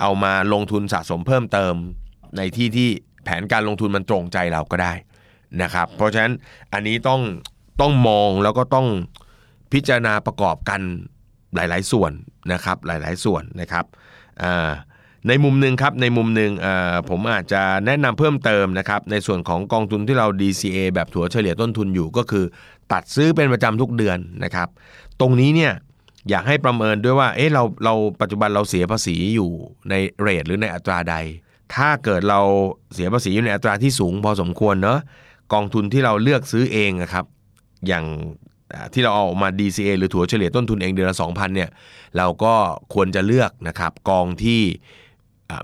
เอามาลงทุนสะสมเพิ่มเติม ในที่ที่แผนการลงทุนมันตรงใจเราก็ได้นะครับเพราะฉะนั้นอันนี้ต้องต้องมองแล้วก็ต้อง พิจารณาประกอบกันหลาย ๆ ส่วนนะครับหลาย ๆ ส่วนนะครับในมุมหนึ่งครับในมุมหนึ่งผมอาจจะแนะนำเพิ่มเติมนะครับในส่วนของกองทุนที่เรา DCA แบบถัวเฉลี่ยต้นทุนอยู่ก็คือ ตัดซื้อเป็นประจำทุกเดือนนะครับ ตรงนี้เนี่ยอยากให้ประเมินด้วยว่าเอ๊ะเราเราปัจจุบันเราเสียภาษีอยู่ในเรทหรือในอัตราใด ถ้าเกิดเราเสียภาษีอยู่ในอัตราที่สูงพอสมควรเนาะกองทุนที่เราเลือกซื้อเองนะครับอย่าง ที่เราเอามา DCA หรือถัวเฉลี่ยต้นทุนเองเดือนละ2,000เนี่ยเราก็ควรจะเลือกนะครับกองที่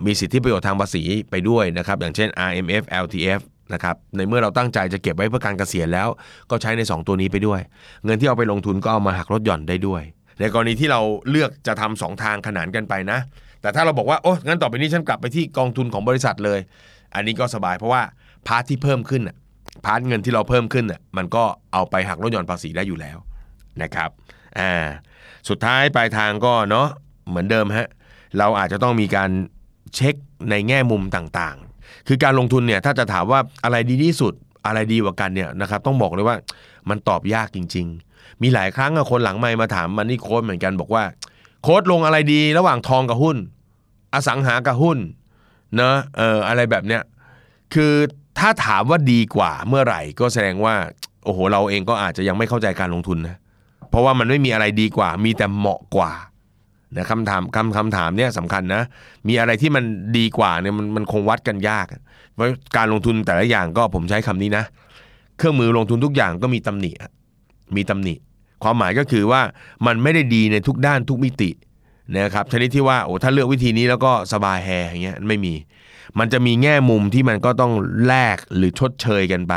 มีสิทธิประโยชน์ทางภาษีไปด้วยนะครับอย่างเช่น RMF LTF นะครับในเมื่อเราตั้งใจจะเก็บไว้เพื่อการเกษียณแล้ว ก็ใช้ใน 2 ตัวนี้ไปด้วย เงินที่เอาไปลงทุนก็เอามาหักลดหย่อนได้ด้วย ในกรณีที่เราเลือกจะทำสองทางขนานกันไปนะ แต่ถ้าเราบอกว่าโอ้งั้นต่อไปนี้ฉันกลับไปที่กองทุนของบริษัทเลย อันนี้ก็สบายเพราะว่า part ที่เพิ่มขึ้น part เงินที่เราเพิ่มขึ้นน่ะมันก็เอาไปหักลดหย่อนภาษีได้อยู่แล้วนะครับอ่าสุดท้ายปลายทางก็เนาะเหมือนเดิมฮะเราอาจจะต้องมีการเช็คในแง่มุมต่างๆ คือการลงทุนเนี่ยถ้าจะถามว่าอะไรดีที่สุดอะไรดีกว่ากันเนี่ยนะครับต้องบอกเลยว่ามันตอบยากจริง ๆ มีหลายครั้งคนหลังไม่มาถามมันนี่โค้ดเหมือนกันบอกว่า โค้ดลงอะไรดีระหว่างทองกับหุ้น อสังหากับหุ้นเนอะเอออะไรแบบเนี้ยคือ ถ้าถามว่าดีกว่าเมื่อไหร่ก็แสดงว่า โอ้โห เราเองก็อาจจะยังไม่เข้าใจการลงทุนนะ เพราะว่ามันไม่มีอะไรดีกว่า มีแต่เหมาะกว่านะคำถามคำคำถามเนี่ยสำคัญนะ มีอะไรที่มันดีกว่าเนี่ยมันมันคงวัดกันยากเพราะการลงทุนแต่ละอย่างก็ผมใช้คำนี้นะ เครื่องมือลงทุนทุกอย่างก็มีตำหนิ มีตำหนิ ความหมายก็คือว่ามันไม่ได้ดีในทุกด้านทุกมิตินะครับชนิดที่ว่าโอ้ถ้าเลือกวิธีนี้แล้วก็สบายแฮอย่างเงี้ยไม่มี มันจะมีแง่มุมที่มันก็ต้องแลกหรือชดเชยกันไป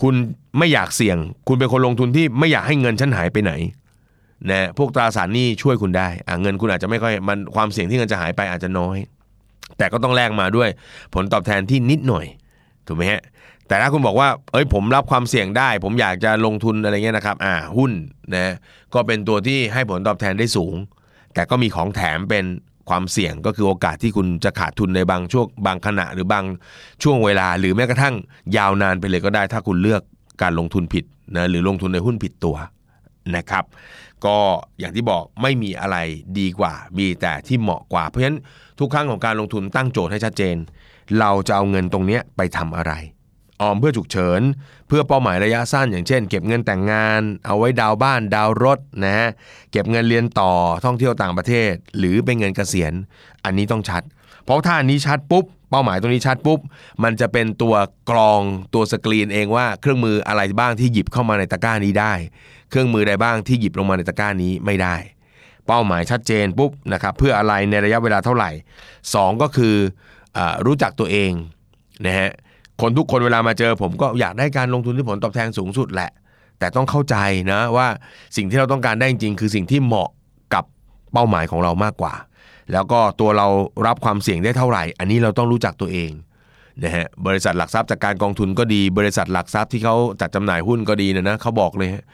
คุณไม่อยากเสี่ยง คุณเป็นคนลงทุนที่ไม่อยากให้เงินฉันหายไปไหนนะพวกตราสารหนี้ช่วยคุณได้อะเงินคุณอาจจะไม่ค่อยมันความเสี่ยงที่เงินจะหายไปอาจจะน้อย แต่ก็ต้องแลกมาด้วย ผลตอบแทนที่นิดหน่อยถูกไหมฮะแต่ถ้าคุณบอกว่า เอ้ยผมรับความเสี่ยงได้ ผมอยากจะลงทุนอะไรเงี้ยนะครับ อ่าหุ้นนะก็เป็นตัวที่ให้ผลตอบแทนได้สูง แต่ก็มีของแถมเป็น ความเสี่ยงก็คือโอกาสที่คุณจะขาดทุนในบางช่วงบางขณะหรือบางช่วงเวลา หรือแม้กระทั่งยาวนานไปเลยก็ได้ ถ้าคุณเลือกการลงทุนผิดนะหรือลงทุนในหุ้นผิดตัวนะครับ ก็อย่างที่บอกไม่มีอะไรดีกว่า มีแต่ที่เหมาะกว่า เพราะฉะนั้นทุกครั้งของการลงทุนตั้งโจทย์ให้ชัดเจน เราจะเอาเงินตรงนี้ไปทำอะไร ออมเพื่อฉุกเฉิน เพื่อเป้าหมายระยะสั้น อย่างเช่น เก็บเงินแต่งงาน เอาไว้ดาวบ้านดาวรถนะฮะเก็บเงินเรียนต่อท่องเที่ยวต่างประเทศ หรือเป็นเงินเกษียณ อันนี้ต้องชัด เพราะถ้าอันนี้ชัดปุ๊บเป้าหมายตรงนี้ชัดปุ๊บ มันจะเป็นตัวกรองตัวสกรีนเองว่าเครื่องมืออะไรบ้างที่หยิบเข้ามาในตะกร้านี้ได้ เครื่องมือใดบ้างที่หยิบลงมาในตะกร้านี้ไม่ได้ เป้าหมายชัดเจนปุ๊บนะครับเพื่ออะไรในระยะเวลาเท่าไหร่สองก็คืออรู้จักตัวเองนะฮะ คนทุกคนเวลามาเจอ ผมก็อยากได้การลงทุนที่ผลตอบแทนสูงสุดแหละ แต่ต้องเข้าใจนะว่าสิ่งที่เราต้องการได้จริง คือสิ่งที่เหมาะกับเป้าหมายของเรามากกว่า แล้วก็ตัวเรารับความเสี่ยงได้เท่าไหร่ อันนี้เราต้องรู้จักตัวเองนะฮะบริษัทหลักทรัพย์จากการกองทุนก็ดี บริษัทหลักทรัพย์ที่เขาจัดจำหน่ายหุ้นก็ดีนะนะเขาบอกเลยฮะ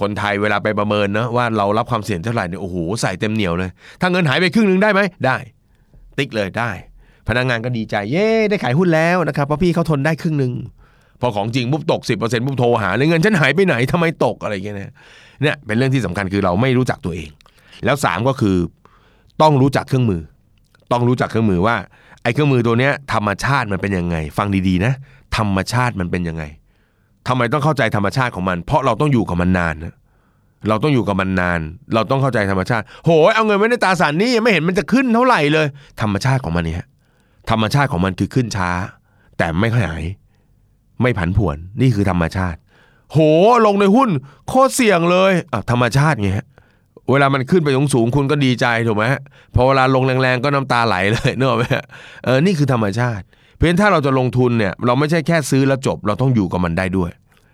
คนไทยเวลาไปประเมินนะว่าเรารับความเสี่ยงเท่าไหร่เนี่ยโอ้โหใส่เต็มเหนียวเลย ถ้าเงินหายไปครึ่งหนึงได้ไหมได้ ติ๊กเลยได้ พนักงานก็ดีใจเย้ได้ขายหุ้นแล้วนะครับเพราะพี่เขาทนได้ครึ่งหนึ่งพอของจริงปุ๊บตก 10%ปุ๊บโทรหาเลยเงินฉันหายไปไหนทำไมตกอะไรอย่างเงี้ยนะเนี่ยเป็นเรื่องที่สำคัญคือเราไม่รู้จักตัวเอง แล้วสามก็คือต้องรู้จักเครื่องมือ ต้องรู้จักเครื่องมือว่าไอ้เครื่องมือตัวเนี้ยธรรมชาติมันเป็นยังไง ฟังดีๆนะ ธรรมชาติมันเป็นยังไงทำไมต้องเข้าใจธรรมชาติของมัน เพราะเราต้องอยู่กับมันนานนะเราต้องอยู่กับมันนาน เราต้องเข้าใจธรรมชาติ โหยเอาเงินไว้ในตาสารนี่ไม่เห็นมันจะขึ้นเท่าไหร่เลย ธรรมชาติของมันเนี่ย ธรรมชาติของมันคือขึ้นช้า แต่ไม่หาย ไม่ผันผวนนี่คือธรรมชาติ โหลงในหุ้นโคตรเสี่ยงเลยอะธรรมชาติไงฮะเวลามันขึ้นไปสูงสูงๆคุณก็ดีใจถูกไหมพอเวลาลงแรงๆก็น้ำตาไหลเลยเนอะไหมเออนี่คือธรรมชาติ เพราะฉะนั้นถ้าเราจะลงทุนเนี่ย เราไม่ใช่แค่ซื้อแล้วจบ เราต้องอยู่กับมันได้ด้วย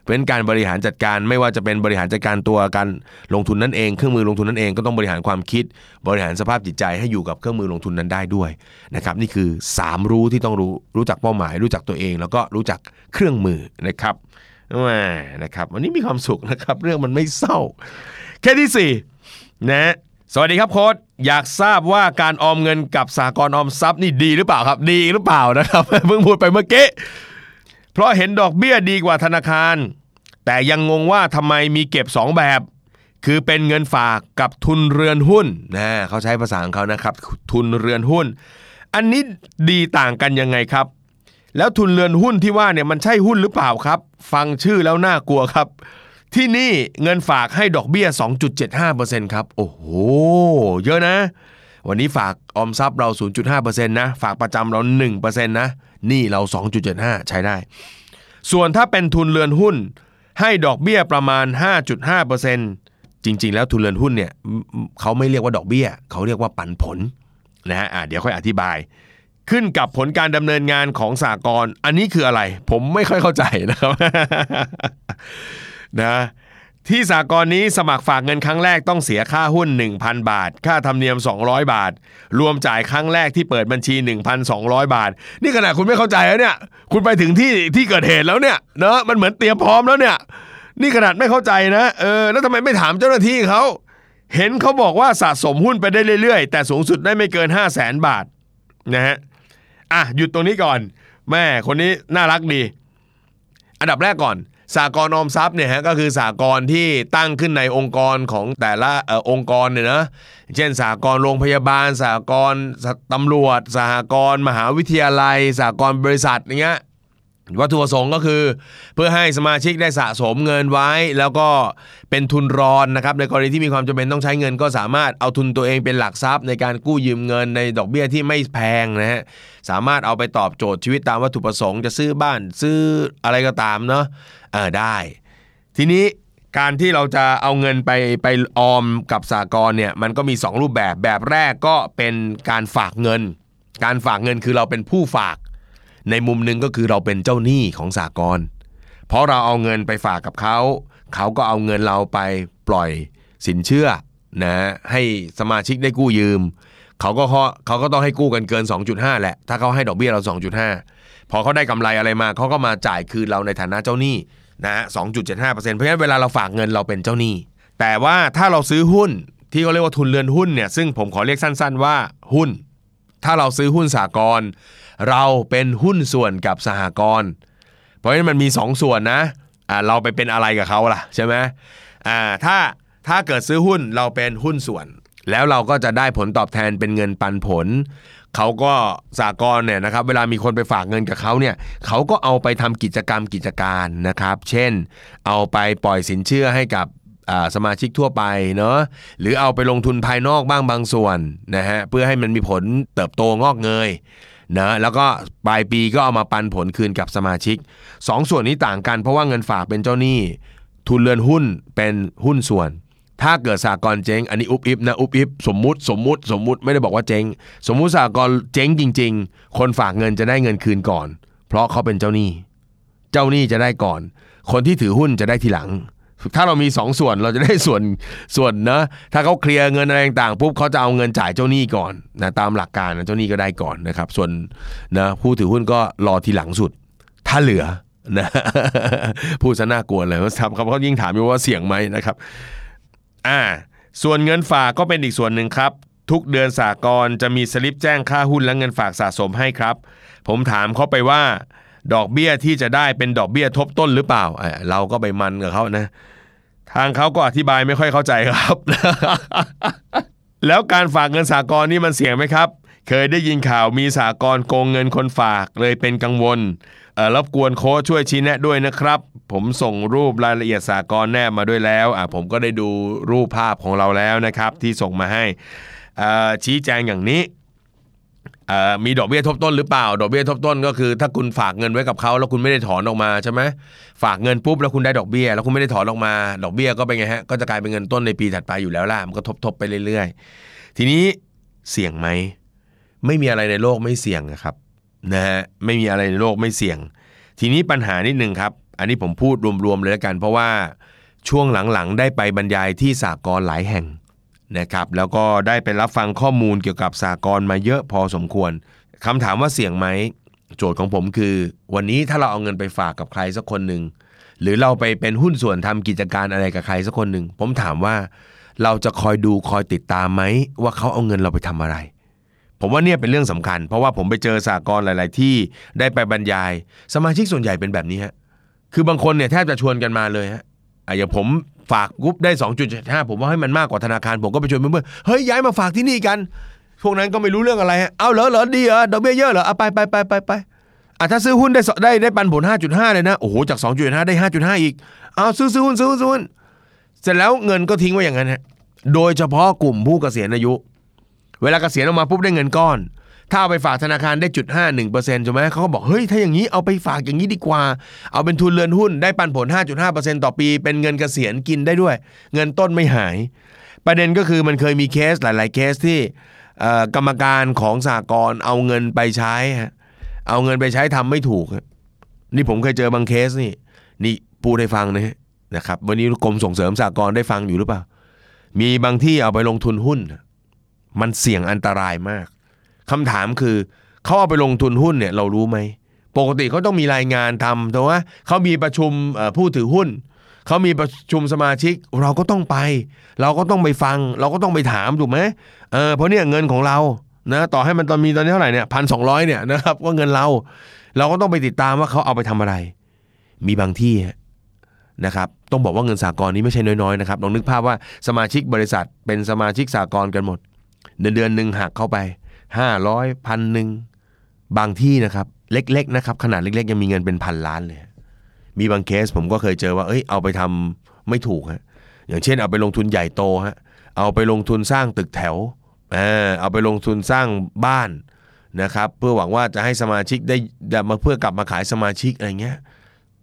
เพราะฉะนั้นการบริหารจัดการไม่ว่าจะเป็นบริหารจัดการตัวการลงทุนนั่นเองเครื่องมือลงทุนนั่นเองก็ต้องบริหารความคิด บริหารสภาพจิตใจให้อยู่กับเครื่องมือลงทุนนั้นได้ด้วยนะครับนี่คือ 3 รู้ที่ต้องรู้รู้จักเป้าหมาย รู้จักตัวเอง แล้วก็รู้จักเครื่องมือนะครับแหมนะครับวันนี้มีความสุขนะครับเรื่องมันไม่เศร้า แค่ที่สี่นะสวัสดีครับโค้ดอยากทราบว่าการออมเงินกับสหกรณ์ออมทรัพย์นี่ดีหรือเปล่าครับ ดีหรือเปล่านะครับเพิ่งพูดไปเมื่อกี้ เพราะเห็นดอกเบี้ยดีกว่าธนาคาร แต่ยังงงว่าทำไมมีเก็บ 2 แบบ คือเป็นเงินฝากกับทุนเรือนหุ้นนะเขาใช้ภาษาของเขานะครับ ทุนเรือนหุ้น อันนี้ดีต่างกันยังไงครับ แล้วทุนเรือนหุ้นที่ว่าเนี่ยมันใช่หุ้นหรือเปล่าครับ ฟังชื่อแล้วน่ากลัวครับ ที่นี่เงินฝากให้ดอกเบี้ย 2.75%ครับ โอ้โห เยอะนะ วันนี้ฝากออมทรัพย์เรา 0.5%นะฝากประจำเรา 1%นะนี่เรา 2.75 ใช้ได้ ส่วนถ้าเป็นทุนเรือนหุ้น ให้ดอกเบี้ยประมาณ 5.5%จริง ๆ แล้วทุนเรือนหุ้นเนี่ยเขาไม่เรียกว่าดอกเบี้ย เขาเรียกว่าปันผลนะฮะเดี๋ยวค่อยอธิบาย ขึ้นกับผลการดำเนินงานของสากลอันนี้คืออะไร ผมไม่ค่อยเข้าใจนะครับนะ ที่สากลนี้สมัครฝากเงินครั้งแรกต้องเสียค่าหุ้น 1,000 บาท ค่าธรรมเนียม 200 บาท รวมจ่ายครั้งแรกที่เปิดบัญชี 1,200 บาท นี่ขนาดคุณไม่เข้าใจแล้วเนี่ย คุณไปถึงที่ที่เกิดเหตุแล้วเนี่ยเนอะมันเหมือนเตรียมพร้อมแล้วเนี่ย นี่ขนาดไม่เข้าใจนะ เออ แล้วทำไมไม่ถามเจ้าหน้าที่เขา เห็นเขาบอกว่าสะสมหุ้นไปได้เรื่อยๆ แต่สูงสุดได้ไม่เกิน 5 0 0แสนบาทนะฮะ อะหยุดตรงนี้ก่อน แม่คนนี้น่ารักดี อันดับแรกก่อน สากลออมทรัพย์เนี่ยฮะก็คือสากลที่ตั้งขึ้นในองค์กรของแต่ละออองค์กรเนี่ยนะเช่นสากลโรงพยาบาล สากลตำรวจสหกรณ์มหาวิทยาลัย สากลบริษัทอย่างเงี้ย วัตถุประสงค์ก็คือ เพื่อให้สมาชิกได้สะสมเงินไว้ แล้วก็เป็นทุนรอนนะครับในกรณีที่มีความจำเป็นต้องใช้เงินก็สามารถเอาทุนตัวเองเป็นหลักทรัพย์ ในการกู้ยืมเงินในดอกเบี้ยที่ไม่แพงนะฮะสามารถเอาไปตอบโจทย์ชีวิตตามวัตถุประสงค์จะซื้อบ้านซื้ออะไรก็ตามเนาะเออได้ ทีนี้การที่เราจะเอาเงินไปไปออมกับสากลเนี่ยมันก็มี 2 รูปแบบแบบแรกก็เป็นการฝากเงิน การฝากเงินคือเราเป็นผู้ฝาก ในมุมหนึ่งก็คือเราเป็นเจ้าหนี้ของสากลเพราะเราเอาเงินไปฝากกับเขาเขาก็เอาเงินเราไปปล่อยสินเชื่อนะให้สมาชิกได้กู้ยืมเขาก็เขาเขาก็ต้องให้กู้กันเกิน 2.5 แหละ ถ้าเขาให้ดอกเบี้ยเรา 2.5 พอเขาได้กำไรอะไรมาเขาก็มาจ่ายคืนเราในฐานะเจ้าหนี้นะฮะ2.75%เพราะฉะนั้นเวลาเราฝากเงินเราเป็นเจ้าหนี้ แต่ว่าถ้าเราซื้อหุ้นที่เขาเรียกว่าทุนเรือนหุ้นเนี่ยซึ่งผมขอเรียกสั้น ๆ ว่าหุ้น ถ้าเราซื้อหุ้นสากล เราเป็นหุ้นส่วนกับสหกรณ์เพราะฉะนั้นมันมี2ส่วนนะอ่าเราไปเป็นอะไรกับเขาล่ะใช่ไหมอ่าถ้าถ้าเกิดซื้อหุ้นเราเป็นหุ้นส่วน แล้วเราก็จะได้ผลตอบแทนเป็นเงินปันผลเขาก็สากลเนี่ยนะครับเวลามีคนไปฝากเงินกับเขาเนี่ยเขาก็เอาไปทำกิจกรรมกิจการนะครับ เช่น เอาไปปล่อยสินเชื่อให้กับสมาชิกทั่วไปเนาะหรือเอาไปลงทุนภายนอกบ้างบางส่วนนะฮะเพื่อให้มันมีผลเติบโตงอกเงย นะแล้วก็ปลายปีก็เอามาปันผลคืนกับสมาชิกสองส่วนนี้ต่างกันเพราะว่าเงินฝากเป็นเจ้าหนี้ ทุนเรือนหุ้นเป็นหุ้นส่วน ถ้าเกิดสากลเจ๊ง อันนี้อุบอิบนะอุบอิบสมมุติสมมุติสมมุติไม่ได้บอกว่าเจ๊ง สมมุติสากลเจ๊งจริง ๆ คนฝากเงินจะได้เงินคืนก่อน เพราะเขาเป็นเจ้าหนี้ เจ้าหนี้จะได้ก่อน คนที่ถือหุ้นจะได้ทีหลัง ถ้าเรามีสองส่วนเราจะได้ส่วนส่วนนะถ้าเขาเคลียร์เงินอะไรต่างๆปุ๊บเขาจะเอาเงินจ่ายเจ้าหนี้ก่อนนะตามหลักการนะเจ้าหนี้ก็ได้ก่อนนะครับ ส่วนนะผู้ถือหุ้นก็รอทีหลังสุด ถ้าเหลือนะพูดซะน่ากลัวเลยว่าทำเขาเขายิ่งถามอยู่ว่าเสี่ยงไหมนะครับอ่าส่วนเงินฝากก็เป็นอีกส่วนหนึ่งครับ ทุกเดือนสากลจะมีสลิปแจ้งค่าหุ้นและเงินฝากสะสมให้ครับ ผมถามเขาไปว่า ดอกเบี้ยที่จะได้เป็นดอกเบี้ยทบต้นหรือเปล่าเราก็ไปมันกับเขานะ ทางเขาก็อธิบายไม่ค่อยเข้าใจครับ แล้วการฝากเงินสากลนี่มันเสี่ยงไหมครับ เคยได้ยินข่าวมีสากลโกงเงินคนฝากเลยเป็นกังวลเออรบกวนโค้ชช่วยชี้แนะด้วยนะครับ ผมส่งรูปรายละเอียดสากลแนบมาด้วยแล้วอะผมก็ได้ดูรูปภาพของเราแล้วนะครับ ที่ส่งมาให้ชี้แจงอย่างนี้ มีดอกเบี้ยทบต้นหรือเปล่า ดอกเบี้ยทบต้นก็คือ ถ้าคุณฝากเงินไว้กับเขาแล้วคุณไม่ได้ถอนออกมาใช่ไหมฝากเงินปุ๊บแล้วคุณได้ดอกเบี้ย แล้วคุณไม่ได้ถอนออกมา ดอกเบี้ยก็เป็นไงฮะก็จะกลายเป็นเงินต้นในปีถัดไปอยู่แล้วล่ะมันก็ทบๆไปเรื่อยๆ ทีนี้เสี่ยงไหมไม่มีอะไรในโลกไม่เสี่ยงนะครับนะฮะไม่มีอะไรในโลกไม่เสี่ยง ทีนี้ปัญหานิดนึงครับ อันนี้ผมพูดรวมๆเลยแล้วกัน เพราะว่าช่วงหลังๆ ได้ไปบรรยายที่สากลหลายแห่ง นะครับแล้วก็ได้ไปรับฟังข้อมูลเกี่ยวกับสากลมาเยอะพอสมควรคำถามว่าเสี่ยงไหมโจทย์ของผมคือ วันนี้ถ้าเราเอาเงินไปฝากกับใครสักคนหนึ่งหรือเราไปเป็นหุ้นส่วนทำกิจการอะไรกับใครสักคนหนึ่งผมถามว่าเราจะคอยดูคอยติดตามไหมว่าเขาเอาเงินเราไปทำอะไร ผมว่าเนี่ยเป็นเรื่องสำคัญ เพราะว่าผมไปเจอสากลหลาย ๆ ที่ได้ไปบรรยาย สมาชิกส่วนใหญ่เป็นแบบนี้ฮะคือบางคนเนี่ยแทบจะชวนกันมาเลยฮะอะอย่างผม ฝากกรุ๊ปได้ 2.75 ผมว่าให้มันมากกว่าธนาคาร ผมก็ไปชวนเพื่อนๆเฮ้ยย้ายมาฝากที่นี่กัน พวกนั้นก็ไม่รู้เรื่องอะไรฮะเอาเหรอเหรอดีเหรอดอกเบี้ยเยอะเหรอเอาไปไปไปไปไปอะถ้าซื้อหุ้นได้ได้ได้ปันผล 5.5 เลยนะโอ้โหจาก 2.5 ได้ 5.5 อีกเอาซื้อซื้อหุ้นซื้อหุ้นซื้อหุ้นเสร็จแล้วเงินก็ทิ้งไว้อย่างนั้นฮะโดยเฉพาะกลุ่มผู้เกษียณอายุ เวลาเกษียณออกมาปุ๊บได้เงินก้อน ถ้าเอาไปฝากธนาคารได้จุดห้าหนึ่งเปอร์เซ็นต์ใช่ไหมเขาก็บอกเฮ้ยถ้าอย่างนี้เอาไปฝากอย่างนี้ดีกว่า เอาเป็นทุนเรือนหุ้นได้ปันผล 5.5%ต่อปี เป็นเงินเกษียณกินได้ด้วย เงินต้นไม่หาย ประเด็นก็คือมันเคยมีเคสหลาย ๆ เคสที่กรรมการของสากลเอาเงินไปใช้เอาเงินไปใช้ทำไม่ถูก นี่ผมเคยเจอบางเคสนี่ นี่พูดให้ฟังนะนะครับวันนี้กรมส่งเสริมสากลได้ฟังอยู่หรือเปล่า มีบางที่เอาไปลงทุนหุ้น มันเสี่ยงอันตรายมาก คำถามคือเขาเอาไปลงทุนหุ้นเนี่ยเรารู้ไหมปกติเขาต้องมีรายงานทำแต่ว่าเขามีประชุมผู้ถือหุ้นเขามีประชุมสมาชิกเราก็ต้องไป เราก็ต้องไปฟัง เราก็ต้องไปถามถูกไหมเออเพราะเนี่ยเงินของเรานะต่อให้มันตอนมีตอนนี้เท่าไหร่เนี่ยพันสองร้อยเนี่ยนะครับว่าเงินเรา เราก็ต้องไปติดตามว่าเขาเอาไปทำอะไร มีบางที่นะครับต้องบอกว่าเงินสากลนี้ไม่ใช่น้อยๆนะครับลองนึกภาพว่าสมาชิกบริษัทเป็นสมาชิกสากลกันหมด เดือนเดือนหนึ่งหักเข้าไป ห้าร้อยพันหนึ่งบางที่นะครับเล็กๆนะครับขนาดเล็กๆ ยังมีเงินเป็นพันล้านเลย มีบางเคสผมก็เคยเจอว่าเอ้ยเอาไปทำไม่ถูกฮะอย่างเช่นเอาไปลงทุนใหญ่โตฮะเอาไปลงทุนสร้างตึกแถวเออเอาไปลงทุนสร้างบ้านนะครับเพื่อหวังว่าจะให้สมาชิกได้มาเพื่อกลับมาขายสมาชิกอะไรเงี้ย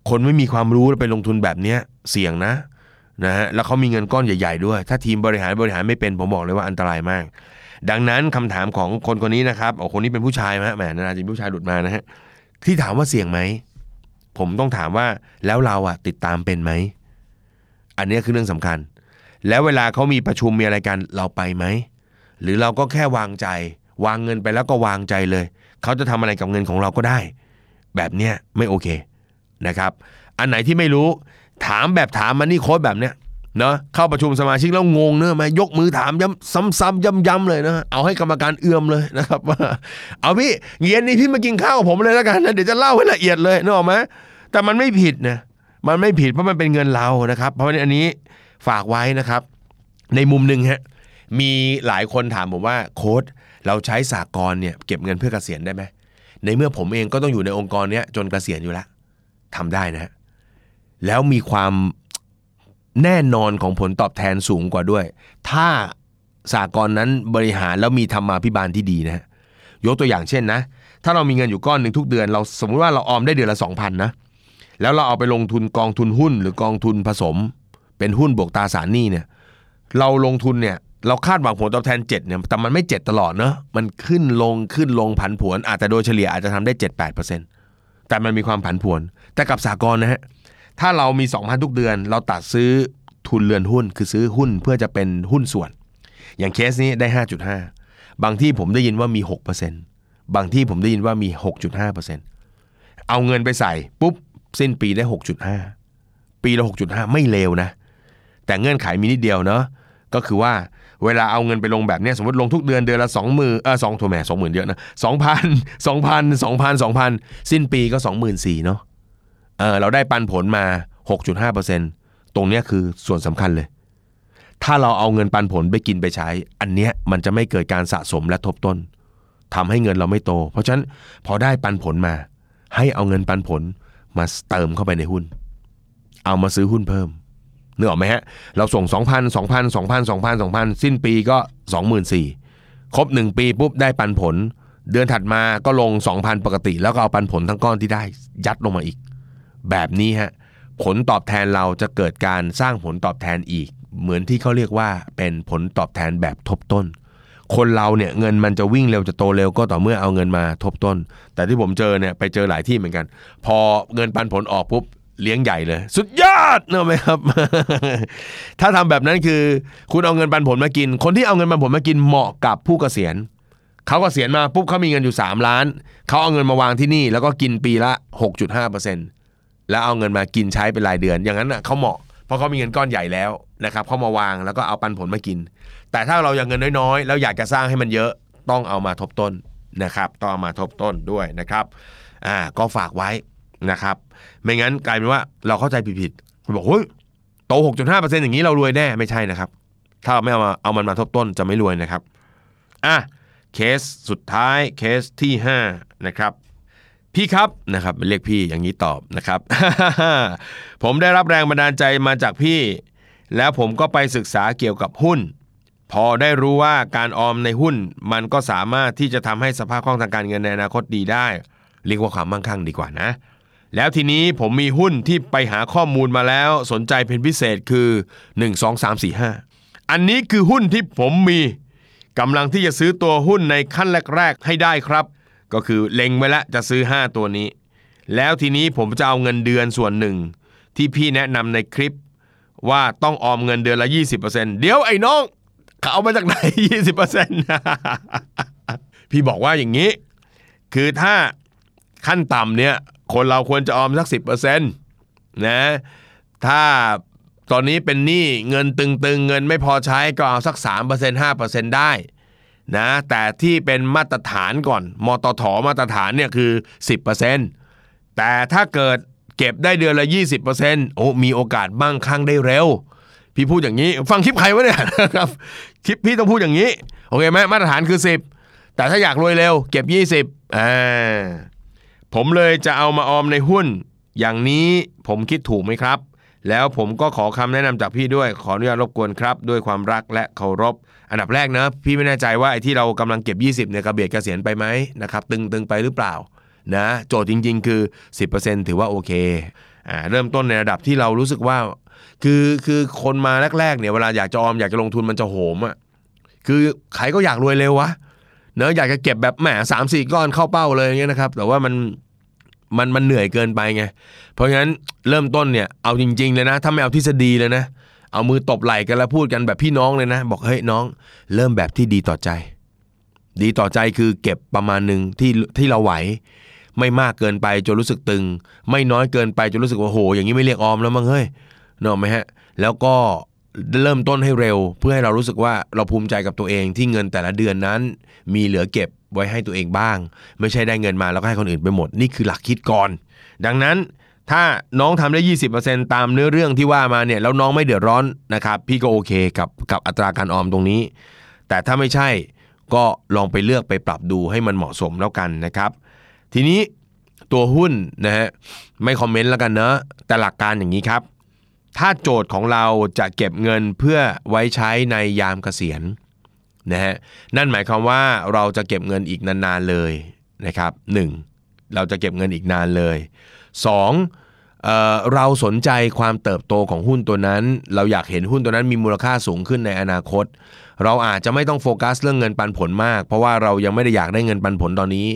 คนไม่มีความรู้ไปลงทุนแบบเนี้ยเสี่ยงนะนะฮะแล้วเขามีเงินก้อนใหญ่ ๆ ด้วย ถ้าทีมบริหารบริหารไม่เป็นผมบอกเลยว่าอันตรายมาก ดังนั้นคำถามของคนคนนี้นะครับโอ้คนนี้เป็นผู้ชายไหมแหมนานาจิผู้ชายหลุดมานะฮะที่ถามว่าเสี่ยงไหมผมต้องถามว่าแล้วเราอะติดตามเป็นไหมอันนี้คือเรื่องสำคัญ แล้วเวลาเขามีประชุมมีอะไรกันเราไปไหมหรือเราก็แค่วางใจ วางเงินไปแล้วก็วางใจเลย เขาจะทำอะไรกับเงินของเราก็ได้ แบบเนี้ยไม่โอเคนะครับ อันไหนที่ไม่รู้ถามแบบถามมันนี่โค้ดแบบเนี้ย เนาะเข้าประชุมสมาชิกแล้วงงเนอะมายกมือถามย้ำซ้ำๆย้ำๆเลยนะเอาให้กรรมการเอื้อมเลยนะครับว่าเอาพี่เย็นนี้พี่มากินข้าวกับผมเลยแล้วกันนะเดี๋ยวจะเล่าให้ละเอียดเลยนึกออกไหมแต่มันไม่ผิดนะมันไม่ผิดเพราะมันเป็นเงินเรานะครับ เพราะฉะนั้นอันนี้ฝากไว้นะครับ ในมุมหนึ่งฮะมีหลายคนถามผมว่าโค้ดเราใช้สากลเนี่ยเก็บเงินเพื่อเกษียณได้ไหมในเมื่อผมเองก็ต้องอยู่ในองค์กรเนี้ยจนเกษียณอยู่แล้วทำได้นะแล้วมีความ แน่นอนของผลตอบแทนสูงกว่าด้วย ถ้าสากลนั้นบริหารแล้วมีธรรมาภิบาลที่ดีนะฮะยกตัวอย่างเช่นนะ ถ้าเรามีเงินอยู่ก้อนหนึ่งทุกเดือน เราสมมุติว่าเราออมได้เดือนละ 2,000นะ แล้วเราเอาไปลงทุนกองทุนหุ้นหรือกองทุนผสม เป็นหุ้นบวกตราสารหนี้เนี่ย เราลงทุนเนี่ยเราคาดหวังผลตอบแทน7เนี่ย แต่มันไม่7ตลอดเนอะมันขึ้นลงขึ้นลงผันผวน อาจจะโดยเฉลี่ยอาจจะทำได้ 7-8%แต่มันมีความผันผวน แต่กับสากลนะฮะ ถ้าเรามี2,000 ทุกเดือน เราตัดซื้อทุนเรือนหุ้น คือซื้อหุ้นเพื่อจะเป็นหุ้นส่วน อย่างเคสนี้ได้ 5.5 บางที่ผมได้ยินว่ามี 6%บางที่ผมได้ยินว่ามี 6.5%เอาเงินไปใส่ปุ๊บสิ้นปีได้ 6.5 ปีละ 6.5 ไม่เลวนะ แต่เงื่อนไขมีนิดเดียวเนาะก็คือว่าเวลาเอาเงินไปลงแบบนี้สมมติลงทุกเดือนเดือนละสองมือเออสองโทแม่สองหมื่นเยอะนะสองพันสองพันสองพันสองพันสิ้นปีก็สองหมื่นสี่เนาะ เออเราได้ปันผลมาหกจุดห้าเปอร์เซ็นตรงเนี้ยคือส่วนสำคัญเลย ถ้าเราเอาเงินปันผลไปกินไปใช้ อันเนี้ยมันจะไม่เกิดการสะสมและทบต้นทำให้เงินเราไม่โต เพราะฉะนั้นพอได้ปันผลมา ให้เอาเงินปันผลมาเติมเข้าไปในหุ้น เอามาซื้อหุ้นเพิ่มนึกออกไหมฮะ เราส่ง 2,000 2,000 2,000 2,000 2,000 สิ้นปีก็ 24,000ครบ 1 ปีปุ๊บได้ปันผล เดือนถัดมาก็ลง 2,000 ปกติ แล้วก็เอาปันผลทั้งก้อนที่ได้ยัดลงมาอีก แบบนี้ฮะผลตอบแทนเราจะเกิดการสร้างผลตอบแทนอีก เหมือนที่เขาเรียกว่าเป็นผลตอบแทนแบบทบต้น คนเราเนี่ยเงินมันจะวิ่งเร็วจะโตเร็วก็ต่อเมื่อเอาเงินมาทบต้น แต่ที่ผมเจอเนี่ยไปเจอหลายที่เหมือนกัน พอเงินปันผลออกปุ๊บเลี้ยงใหญ่เลย สุดยอดเนอะไหมครับ ถ้าทำแบบนั้นคือ คุณเอาเงินปันผลมากิน คนที่เอาเงินปันผลมากินเหมาะกับผู้เกษียณเขาเกษียณมาปุ๊บเขามีเงินอยู่ 3 ล้าน เขาเอาเงินมาวางที่นี่ แล้วก็กินปีละ 6.5% แล้วเอาเงินมากินใช้เป็นรายเดือน อย่างนั้นน่ะเขาเหมาะเพราะเขามีเงินก้อนใหญ่แล้วนะครับเขามาวางแล้วก็เอาปันผลมากิน แต่ถ้าเราอยากเงินน้อยๆแล้วอยากจะสร้างให้มันเยอะต้องเอามาทบต้นนะครับ ต้องเอามาทบต้นด้วยนะครับอ่าก็ฝากไว้นะครับ ไม่งั้นกลายเป็นว่าเราเข้าใจผิดๆบอกเฮ้ยโต 6.5%อย่างนี้เรารวยแน่ไม่ใช่นะครับ ถ้าเราไม่เอามาเอามันมาทบต้นจะไม่รวยนะครับอะเคสสุดท้ายเคสที่5นะครับ พี่ครับนะครับเรียกพี่อย่างนี้ตอบนะครับ ผมได้รับแรงบันดาลใจมาจากพี่ แล้วผมก็ไปศึกษาเกี่ยวกับหุ้น พอได้รู้ว่าการออมในหุ้น มันก็สามารถที่จะทำให้สภาพคล่องทางการเงินในอนาคตดีได้ เรียกว่าความมั่งคั่งดีกว่านะ แล้วทีนี้ผมมีหุ้นที่ไปหาข้อมูลมาแล้วสนใจเป็นพิเศษคือ 1 2 3 4 5 อันนี้คือหุ้นที่ผมมีกำลังที่จะซื้อตัวหุ้นในขั้นแรก ๆ ให้ได้ครับ ก็คือเล็งไว้แล้วจะซื้อ 5 ตัวนี้ แล้วทีนี้ผมจะเอาเงินเดือนส่วนหนึ่ง ที่พี่แนะนำในคลิปว่าต้องออมเงินเดือนละ 20%เดี๋ยวไอ้น้องเขาเอามาจากไหน 20%พี่บอกว่าอย่างนี้ คือถ้าขั้นต่ำเนี่ยคนเราควรจะออมสัก 10%นะถ้าตอนนี้เป็นหนี้เงินตึงๆ เงินไม่พอใช้ก็เอาสัก 3% 5%ได้ นะแต่ที่เป็นมาตรฐานก่อนมตทมาตรฐานเนี่ยคือ 10%แต่ถ้าเกิดเก็บได้เดือนละ 20%โอ้มีโอกาสบ้างครั้งได้เร็ว พี่พูดอย่างนี้ ฟังคลิปใครวะเนี่ยครับคลิปพี่ต้องพูดอย่างนี้โอเคไหมมาตรฐานคือ 10 แต่ถ้าอยากรวยเร็ว เก็บ 20อ่าผมเลยจะเอามาออมในหุ้น อย่างนี้ผมคิดถูกไหมครับ แล้วผมก็ขอคำแนะนำจากพี่ด้วยขออนุญาตรบกวนครับ ด้วยความรักและเคารพ อันดับแรกนะพี่ไม่แน่ใจว่าไอ้ที่เรากำลังเก็บ 20เนี่ยกระเบียดเกษียณไปไหมนะครับตึงตึงไปหรือเปล่านะโจทย์จริง ๆ คือ 10%ถือว่าโอเคอ่าเริ่มต้นในระดับที่เรารู้สึกว่า คือคือคนมาแรกๆเนี่ยเวลาอยากจะออมอยากจะลงทุนมันจะโหมอะคือใครก็อยากรวยเร็ววะเนอะอยากจะเก็บแบบแหมสามสี่ก้อนเข้าเป้าเลยอย่างเงี้ยนะครับ แต่ว่ามันมันมันเหนื่อยเกินไปไง เพราะฉะนั้นเริ่มต้นเนี่ยเอาจริง ๆ เลยนะ ถ้าไม่เอาทฤษฎีเลยนะ เอามือตบไหล่กันแล้วพูดกันแบบพี่น้องเลยนะ บอกเฮ้ยน้อง เริ่มแบบที่ดีต่อใจ ดีต่อใจคือเก็บประมาณหนึ่งที่ที่เราไหว ไม่มากเกินไปจนรู้สึกตึง ไม่น้อยเกินไปจนรู้สึกว่าโห อย่างนี้ไม่เรียกออมแล้วมั้งเฮ้ยเนกอะไหมฮะ แล้วก็เริ่มต้นให้เร็ว เพื่อให้เรารู้สึกว่าเราภูมิใจกับตัวเองที่เงินแต่ละเดือนนั้น มีเหลือเก็บไว้ให้ตัวเองบ้าง ไม่ใช่ได้เงินมาแล้วก็ให้คนอื่นไปหมด นี่คือหลักคิดก่อน ดังนั้น ถ้าน้องทำได้ 20%ตามเนื้อเรื่องที่ว่ามาเนี่ยแล้วน้องไม่เดือดร้อนนะครับ พี่ก็โอเคกับกับอัตราการออมตรงนี้ แต่ถ้าไม่ใช่ก็ลองไปเลือกไปปรับดูให้มันเหมาะสมแล้วกันนะครับ ทีนี้ตัวหุ้นนะฮะไม่คอมเมนต์แล้วกันเนอะแต่หลักการอย่างนี้ครับ ถ้าโจทย์ของเราจะเก็บเงินเพื่อไว้ใช้ในยามเกษียณนะฮะนั่นหมายความว่าเราจะเก็บเงินอีกนานๆเลยนะครับ 1. เราจะเก็บเงินอีกนานเลย 2. เอ่อเราสนใจความเติบโตของหุ้นตัวนั้น เราอยากเห็นหุ้นตัวนั้นมีมูลค่าสูงขึ้นในอนาคต เราอาจจะไม่ต้องโฟกัสเรื่องเงินปันผลมาก เพราะว่าเรายังไม่ได้อยากได้เงินปันผลตอนนี้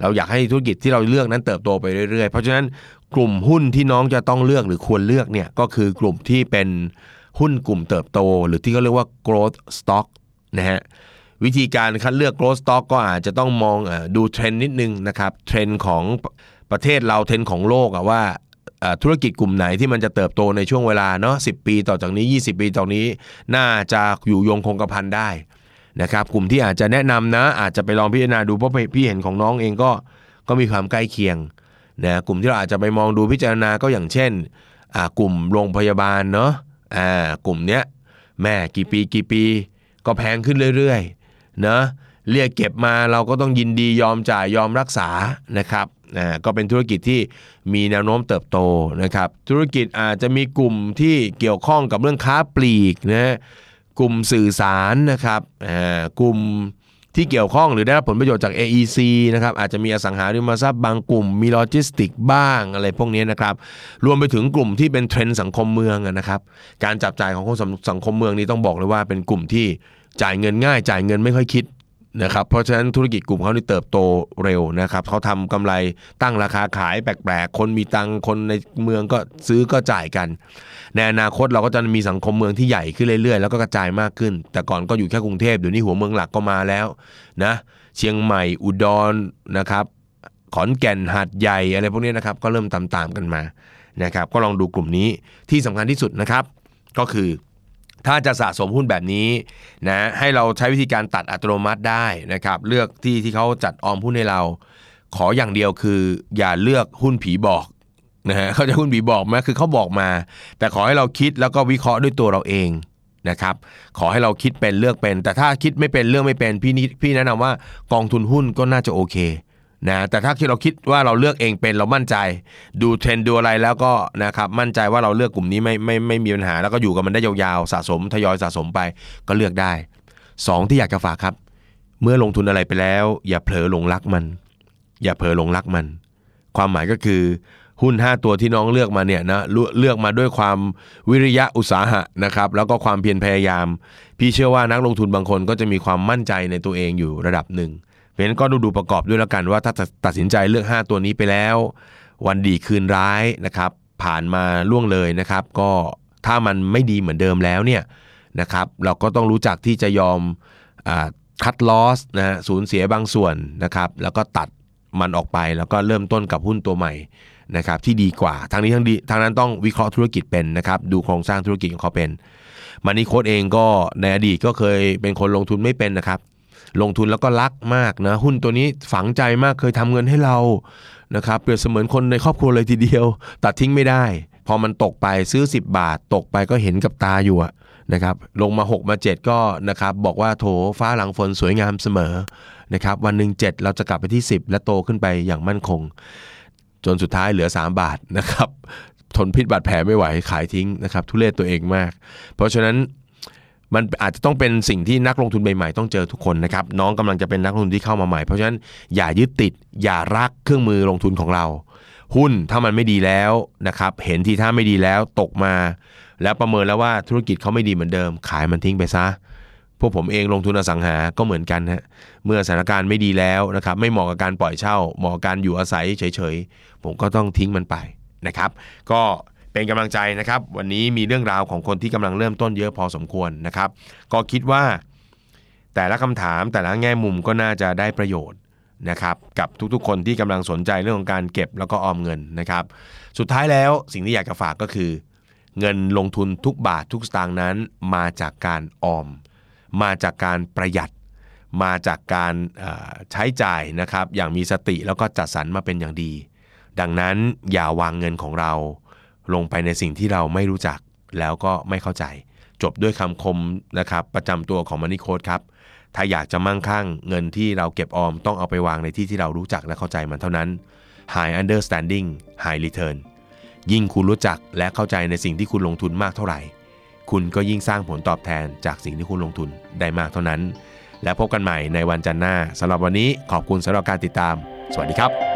เราอยากให้ธุรกิจที่เราเลือกนั้นเติบโตไปเรื่อยๆ เพราะฉะนั้นกลุ่มหุ้นที่น้องจะต้องเลือกหรือควรเลือกเนี่ยก็คือกลุ่มที่เป็นหุ้นกลุ่มเติบโต หรือที่เขาเรียกว่า growth stock นะฮะวิธีการคัดเลือก growth stock ก็อาจจะต้องมองอดูเทรนด์นิดนึงนะครับเทรนด์ของ ประเทศเราเทนของโลกอะว่าธุรกิจกลุ่มไหนที่มันจะเติบโตในช่วงเวลาเนาะ10ปีต่อจากนี้ 20 ปีต่อนี้ น่าจะอยู่ยงคงกระพันได้นะครับกลุ่มที่อาจจะแนะนำนะ อาจจะไปลองพิจารณาดูเพราะพี่เห็นของน้องเองก็ก็มีความใกล้เคียงนะกลุ่มที่เราอาจจะไปมองดูพิจารณาก็อย่างเช่นกลุ่มโรงพยาบาลเนาะอ่ากลุ่มเนี้ยแม่กี่ปีกี่ปี ก็แพงขึ้นเรื่อยๆเนะเรียกเก็บมาเราก็ต้องยินดียอมจ่ายยอมรักษานะครับ นะก็เป็นธุรกิจที่มีแนวโน้มเติบโตนะครับธุรกิจอาจจะมีกลุ่มที่เกี่ยวข้องกับเรื่องค้าปลีกนะกลุ่มสื่อสารนะครับกลุ่มที่เกี่ยวข้องหรือได้รับผลประโยชน์จาก AEC นะครับอาจจะมีอสังหาริมทรัพย์บางกลุ่มมีโลจิสติกบ้างอะไรพวกนี้นะครับรวมไปถึงกลุ่มที่เป็นเทรนด์สังคมเมืองนะครับการจับจ่ายของคนสังคมเมืองนี้ต้องบอกเลยว่าเป็นกลุ่มที่จ่ายเงินง่าย จ่ายเงินไม่ค่อยคิด นะครับเพราะฉะนั้นธุรกิจกลุ่มเขานี่เติบโตเร็วนะครับเขาทำกำไรตั้งราคาขายแปลกๆ คนมีตังค์คนในเมืองก็ซื้อก็จ่ายกัน ในอนาคตเราก็จะมีสังคมเมืองที่ใหญ่ขึ้นเรื่อยๆ แล้วก็กระจายมากขึ้น แต่ก่อนก็อยู่แค่กรุงเทพเดี๋ยวนี้หัวเมืองหลักก็มาแล้วนะเชียงใหม่อุดรนะครับขอนแก่นหาดใหญ่อะไรพวกนี้นะครับก็เริ่มตามๆกันมานะครับก็ลองดูกลุ่มนี้ที่สำคัญที่สุดนะครับ ก็คือ ถ้าจะสะสมหุ้นแบบนี้นะให้เราใช้วิธีการตัดอัตโนมัติได้นะครับเลือกที่ที่เขาจัดออมหุ้นให้เรา ขออย่างเดียวคือ อย่าเลือกหุ้นผีบอกนะฮะเขาจะหุ้นผีบอกไหมคือเขาบอกมา แต่ขอให้เราคิดแล้วก็วิเคราะห์ด้วยตัวเราเองนะครับขอให้เราคิดเป็นเลือกเป็น แต่ถ้าคิดไม่เป็นเลือกไม่เป็นพี่นิพี่แนะนำว่ากองทุนหุ้นก็น่าจะโอเค นะแต่ถ้าที่เราคิดว่าเราเลือกเองเป็นเรามั่นใจ ดูเทรนด์ดูอะไรแล้วก็นะครับมั่นใจว่าเราเลือกกลุ่มนี้ไม่ไม่ไม่มีปัญหา แล้วก็อยู่กับมันได้ยาวๆสะสมทยอยสะสมไปก็เลือกได้สองที่อยากจะฝากครับ เมื่อลงทุนอะไรไปแล้ว อย่าเผลอหลงรักมัน อย่าเผลอหลงรักมัน ความหมายก็คือหุ้น 5 ตัวที่น้องเลือกมาเนี่ยนะเลือกมาด้วยความวิริยะอุตสาหะนะครับแล้วก็ความเพียรพยายาม พี่เชื่อว่านักลงทุนบางคนก็จะมีความมั่นใจในตัวเองอยู่ระดับหนึ่ง เพราะฉะนั้นก็ดูดูประกอบด้วยแล้วกันว่าถ้าตัดสินใจเลือก 5 ตัวนี้ไปแล้ว วันดีคืนร้ายนะครับ ผ่านมาล่วงเลยนะครับ ก็ถ้ามันไม่ดีเหมือนเดิมแล้วเนี่ยนะครับเราก็ต้องรู้จักที่จะยอมคัดลอสนะฮะสูญเสียบางส่วนนะครับ แล้วก็ตัดมันออกไปแล้วก็เริ่มต้นกับหุ้นตัวใหม่นะครับที่ดีกว่าทางนี้ทั้งดีทางนั้นต้องวิเคราะห์ธุรกิจเป็นนะครับ ดูโครงสร้างธุรกิจของเขาเป็นมันนี่โค้ดเองก็ในอดีตก็เคยเป็นคนลงทุนไม่เป็นนะครับ ลงทุนแล้วก็รักมากนะหุ้นตัวนี้ฝังใจมากเคยทำเงินให้เรานะครับเปรียบเสมือนคนในครอบครัวเลยทีเดียว ตัดทิ้งไม่ได้ พอมันตกไปซื้อ 10 บาท ตกไปก็เห็นกับตาอยู่นะครับลงมา 6 มา 7 ก็นะครับบอกว่าโถฟ้าหลังฝนสวยงามเสมอนะครับวันหนึ่ง7 เราจะกลับไปที่ 10 และโตขึ้นไปอย่างมั่นคง จนสุดท้ายเหลือ 3 บาทนะครับทนพิษบาดแผลไม่ไหวขายทิ้งนะครับทุเรศตัวเองมาก เพราะฉะนั้น มันอาจจะต้องเป็นสิ่งที่นักลงทุนใหม่ๆต้องเจอทุกคนนะครับ น้องกำลังจะเป็นนักลงทุนที่เข้ามาใหม่ เพราะฉะนั้นอย่ายึดติดอย่ารักเครื่องมือลงทุนของเรา หุ้นถ้ามันไม่ดีแล้วนะครับ เห็นทีท่าไม่ดีแล้วตกมา แล้วประเมินแล้วว่าธุรกิจเขาไม่ดีเหมือนเดิม ขายมันทิ้งไปซะพวกผมเองลงทุนอสังหา ก็เหมือนกันฮะ เมื่อสถานการณ์ไม่ดีแล้วนะครับ ไม่เหมาะกับการปล่อยเช่า เหมาะกับการอยู่อาศัยเฉยๆ ผมก็ต้องทิ้งมันไปนะครับ ก็ เป็นกำลังใจนะครับ วันนี้มีเรื่องราวของคนที่กำลังเริ่มต้นเยอะพอสมควรนะครับ ก็คิดว่า แต่ละคำถามแต่ละแง่มุมก็น่าจะได้ประโยชน์นะครับกับทุกๆ คนที่กำลังสนใจเรื่องของการเก็บแล้วก็ออมเงินนะครับ สุดท้ายแล้วสิ่งที่อยากจะฝากก็คือ เงินลงทุนทุกบาททุกสตางค์นั้น มาจากการออม มาจากการประหยัด มาจากการใช้จ่ายนะครับ อย่างมีสติแล้วก็จัดสรรมาเป็นอย่างดี ดังนั้นอย่าวางเงินของเรา ลงไปในสิ่งที่เราไม่รู้จักแล้วก็ไม่เข้าใจ จบด้วยคำคมนะครับประจำตัวของมันนี่โค้ดครับ ถ้าอยากจะมั่งคั่ง เงินที่เราเก็บออมต้องเอาไปวางในที่ที่เรารู้จักและเข้าใจมันเท่านั้น High Understanding High Return ยิ่งคุณรู้จักและเข้าใจในสิ่งที่คุณลงทุนมากเท่าไหร่ คุณก็ยิ่งสร้างผลตอบแทนจากสิ่งที่คุณลงทุนได้มากเท่านั้น และพบกันใหม่ในวันจันทร์หน้าสำหรับวันนี้ขอบคุณสำหรับการติดตาม สวัสดีครับ